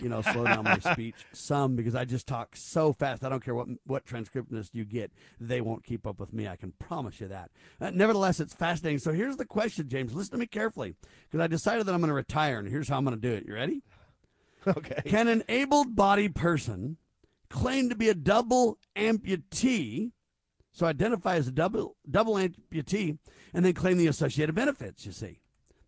you know, slow down my speech some because I just talk so fast. I don't care what what transcriptionist you get; they won't keep up with me. I can promise you that. Uh, nevertheless, it's fascinating. So here's the question, James. Listen to me carefully because I decided that I'm going to retire, and here's how I'm going to do it. You ready? Okay. Can an able-bodied person claim to be a double amputee? So identify as a double double amputee, and then claim the associated benefits. You see.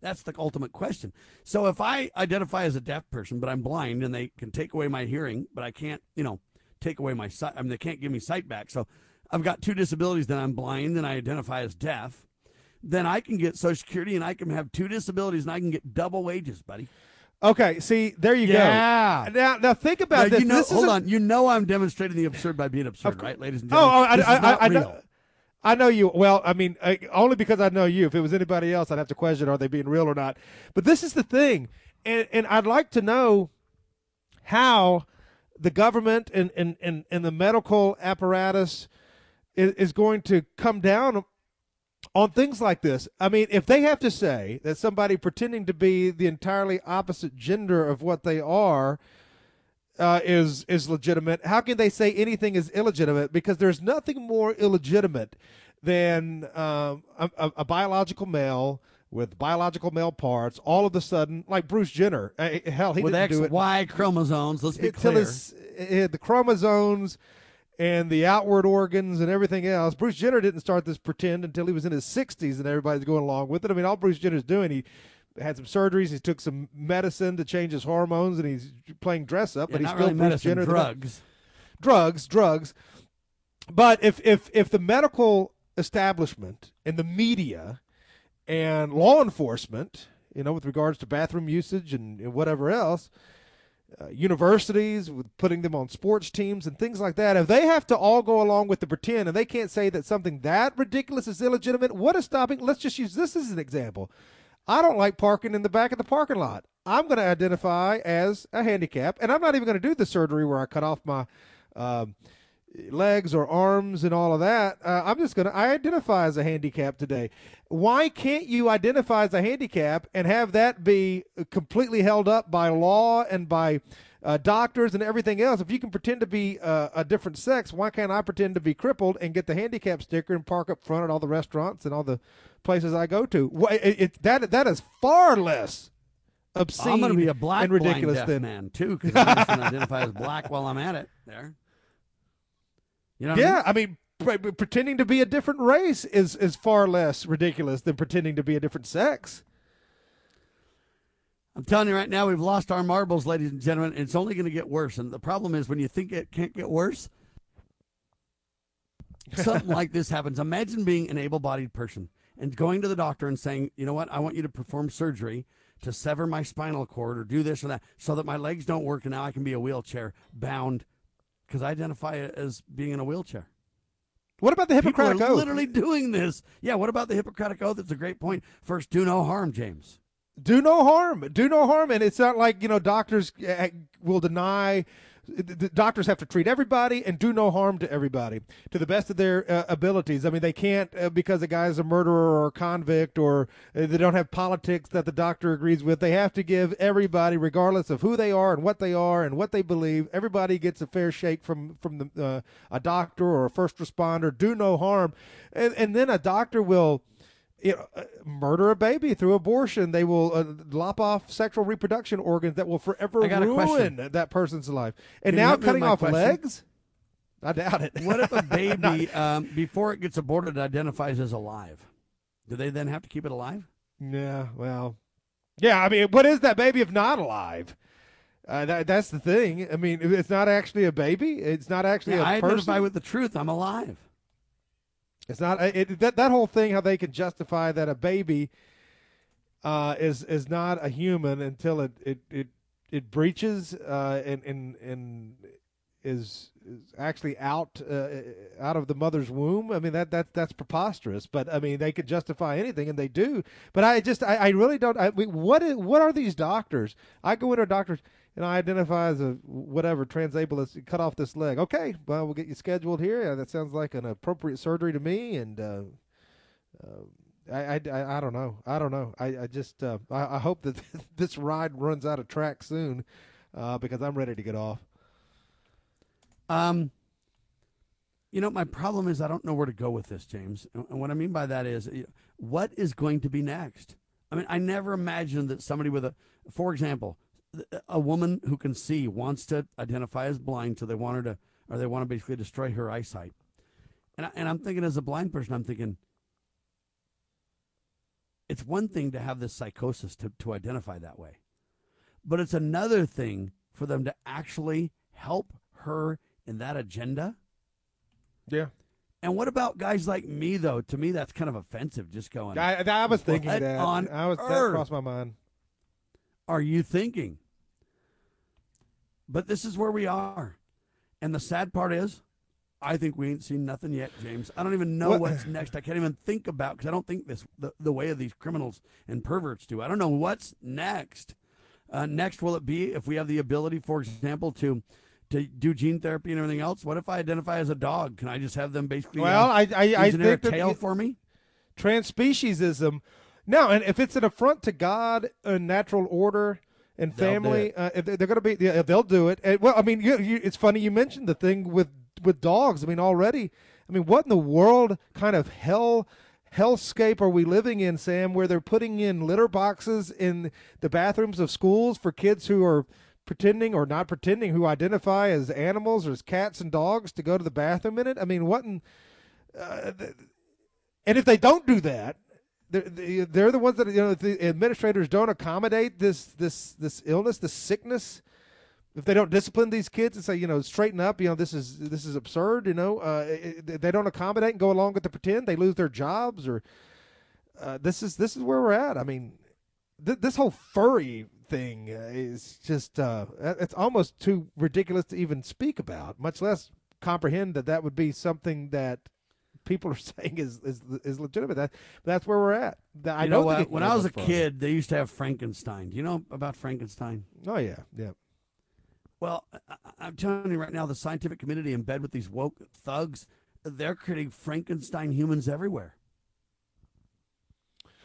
That's the ultimate question. So if I identify as a deaf person, but I'm blind and they can take away my hearing, but I can't, you know, take away my sight, I mean, they can't give me sight back. So I've got two disabilities, then I'm blind and I identify as deaf, then I can get Social Security and I can have two disabilities and I can get double wages, buddy. Okay, see, there you yeah. go. Now, now think about now, this. You know, this hold on. You know I'm demonstrating the absurd by being absurd, right, ladies and oh, gentlemen? Oh, I, I, I, I. I know you. Well, I mean, I, only because I know you. If it was anybody else, I'd have to question are they being real or not. But this is the thing, and and I'd like to know how the government and and and, and the medical apparatus is, is going to come down on things like this. I mean, if they have to say that somebody pretending to be the entirely opposite gender of what they are uh, is is legitimate. How can they say anything is illegitimate? Because there's nothing more illegitimate than um, a, a, biological male with biological male parts. All of a sudden, like Bruce Jenner, uh, hell, he with didn't X, do it. Y chromosomes. Let's be clear. his, uh, the chromosomes and the outward organs and everything else. Bruce Jenner didn't start this pretend until he was in his 60s, and everybody's going along with it. I mean, all Bruce Jenner's doing, he had some surgeries. He took some medicine to change his hormones, and he's playing dress up. Yeah, but he's still really medicine, Jenner. drugs. drugs, drugs. But if if if the medical establishment and the media and law enforcement, you know, with regards to bathroom usage and, and whatever else, uh, universities with putting them on sports teams and things like that, if they have to all go along with the pretend and they can't say that something that ridiculous is illegitimate, what is stopping? Let's just use this as an example. I don't like parking in the back of the parking lot. I'm going to identify as a handicap, and I'm not even going to do the surgery where I cut off my um, legs or arms and all of that. Uh, I'm just going to I identify as a handicap today. Why can't you identify as a handicap and have that be completely held up by law and by uh, doctors and everything else? If you can pretend to be uh, a different sex, why can't I pretend to be crippled and get the handicap sticker and park up front at all the restaurants and all the places I go to? It, it, that that is far less obscene I'm going to be a black and ridiculous blind deaf than man too, because I'm just going to identify as black while I'm at it. There. You know what I yeah, mean? I mean, pretending to be a different race is is far less ridiculous than pretending to be a different sex. I'm telling you right now, we've lost our marbles, ladies and gentlemen. It's only going to get worse. And the problem is when you think it can't get worse, something like this happens. Imagine being an able bodied person and going to the doctor and saying, you know what, I want you to perform surgery to sever my spinal cord or do this or that so that my legs don't work and now I can be a wheelchair bound because I identify as being in a wheelchair. What about the Hippocratic People are Oath? literally doing this. Yeah, what about the Hippocratic Oath? It's a great point. First, do no harm, James. do no harm do no harm and it's not like you know doctors uh, will deny the doctors have to treat everybody and do no harm to everybody to the best of their uh, abilities. I mean, they can't uh, because a guy's a murderer or a convict or uh, they don't have politics that the doctor agrees with. They have to give everybody, regardless of who they are and what they are and what they believe, everybody gets a fair shake from from the, uh, a doctor or a first responder. Do no harm, and and then a doctor will you know, uh, murder a baby through abortion. They will uh, lop off sexual reproduction organs that will forever I ruin that person's life. And Can now help me with cutting off question? legs? I doubt it. What if a baby, um, before it gets aborted, identifies as alive? Do they then have to keep it alive? Yeah, well, yeah. I mean, what is that baby if not alive? Uh, that, that's the thing. I mean, it's not actually a baby. It's not actually Yeah, a I person. identify with the truth. I'm alive. It's not uh, it, that that whole thing how they can justify that a baby uh, is is not a human until it it it, it breaches uh, and and and is is actually out uh, out of the mother's womb. I mean that that that's preposterous. But I mean they could justify anything and they do. But I just I, I really don't. I mean, what are these doctors? I go into a doctor's and I identify as a whatever transableist. Cut off this leg. Okay, well we'll get you scheduled here. Yeah, that sounds like an appropriate surgery to me. And uh, uh, I, I, I I don't know. I don't know. I I just uh, I, I hope that this ride runs out of track soon uh, because I'm ready to get off. Um, you know, my problem is I don't know where to go with this, James. And what I mean by that is, what is going to be next? I mean, I never imagined that somebody with a, for example, a woman who can see wants to identify as blind, so they want her to, or they want to basically destroy her eyesight. And, I, and I'm thinking, as a blind person, I'm thinking, it's one thing to have this psychosis to, to identify that way, but it's another thing for them to actually help her in that agenda. Yeah. And what about guys like me, though? To me, that's kind of offensive. Just going. I, I was thinking that. on I was that earth crossed my mind. are you thinking? But this is where we are, and the sad part is, I think we ain't seen nothing yet, James. I don't even know What- what's next. I can't even think about because I don't think this the, the way of these criminals and perverts do. I don't know what's next. Uh, next, will it be if we have the ability, for example, to to do gene therapy and everything else? What if I identify as a dog? Can I just have them basically? Well, I I, I think tail y- for me. transspeciesism. No, and if it's an affront to God and natural order and family, uh, they're, going to be, yeah, they'll do it. And, well, I mean, you, you, it's funny you mentioned the thing with with dogs. I mean, already, I mean, what in the world kind of hell hellscape are we living in, Sam? Where they're putting in litter boxes in the bathrooms of schools for kids who are pretending or not pretending who identify as animals or as cats and dogs to go to the bathroom in it. I mean, what in uh, th- and if they don't do that, they're, they're the ones that you know. The administrators don't accommodate this this this illness, this sickness. If they don't discipline these kids and say, you know, straighten up, you know, this is this is absurd, you know, uh, it- they don't accommodate and go along with the pretend, they lose their jobs, or uh, this is this is where we're at. I mean, th- this whole furry thing is just uh, it's almost too ridiculous to even speak about, much less comprehend that that would be something that people are saying is is is legitimate. That that's where we're at. I You know what? When I was a kid, they used to have Frankenstein. Do you know about Frankenstein? Oh yeah, yeah. Well, I, I'm telling you right now, the scientific community in bed with these woke thugs, they're creating Frankenstein humans everywhere.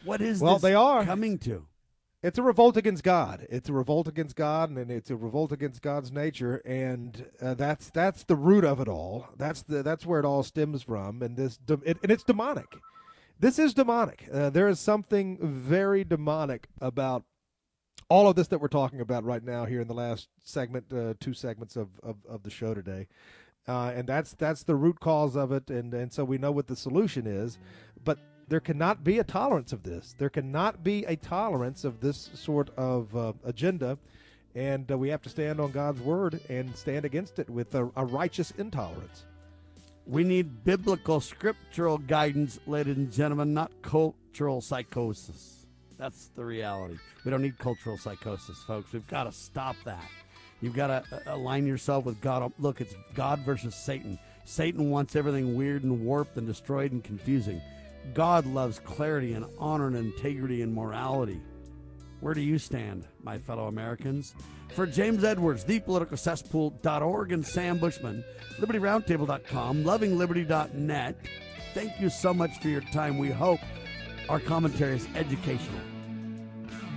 What is Well, this they are. coming to? It's a revolt against God. It's a revolt against God, and it's a revolt against God's nature, and uh, that's that's the root of it all. That's the that's where it all stems from, and this de- it, and it's demonic. This is demonic. Uh, there is something very demonic about all of this that we're talking about right now here in the last segment, uh, two segments of, of, of the show today, uh, and that's that's the root cause of it, and and so we know what the solution is, but there cannot be a tolerance of this. There cannot be a tolerance of this sort of uh, agenda, and uh, we have to stand on God's word and stand against it with a, a righteous intolerance. We need biblical, scriptural guidance, ladies and gentlemen, not cultural psychosis. That's the reality. We don't need cultural psychosis, folks. We've got to stop that. You've got to uh, align yourself with God. Look, it's God versus Satan. Satan wants everything weird and warped and destroyed and confusing. God loves clarity and honor and integrity and morality. Where do you stand, my fellow Americans? For James Edwards, thepoliticalcesspool.org, and Sam Bushman, libertyroundtable.com, lovingliberty.net, thank you so much for your time. We hope our commentary is educational.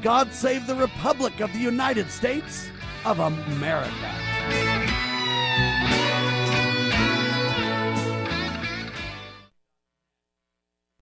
God save the Republic of the United States of America.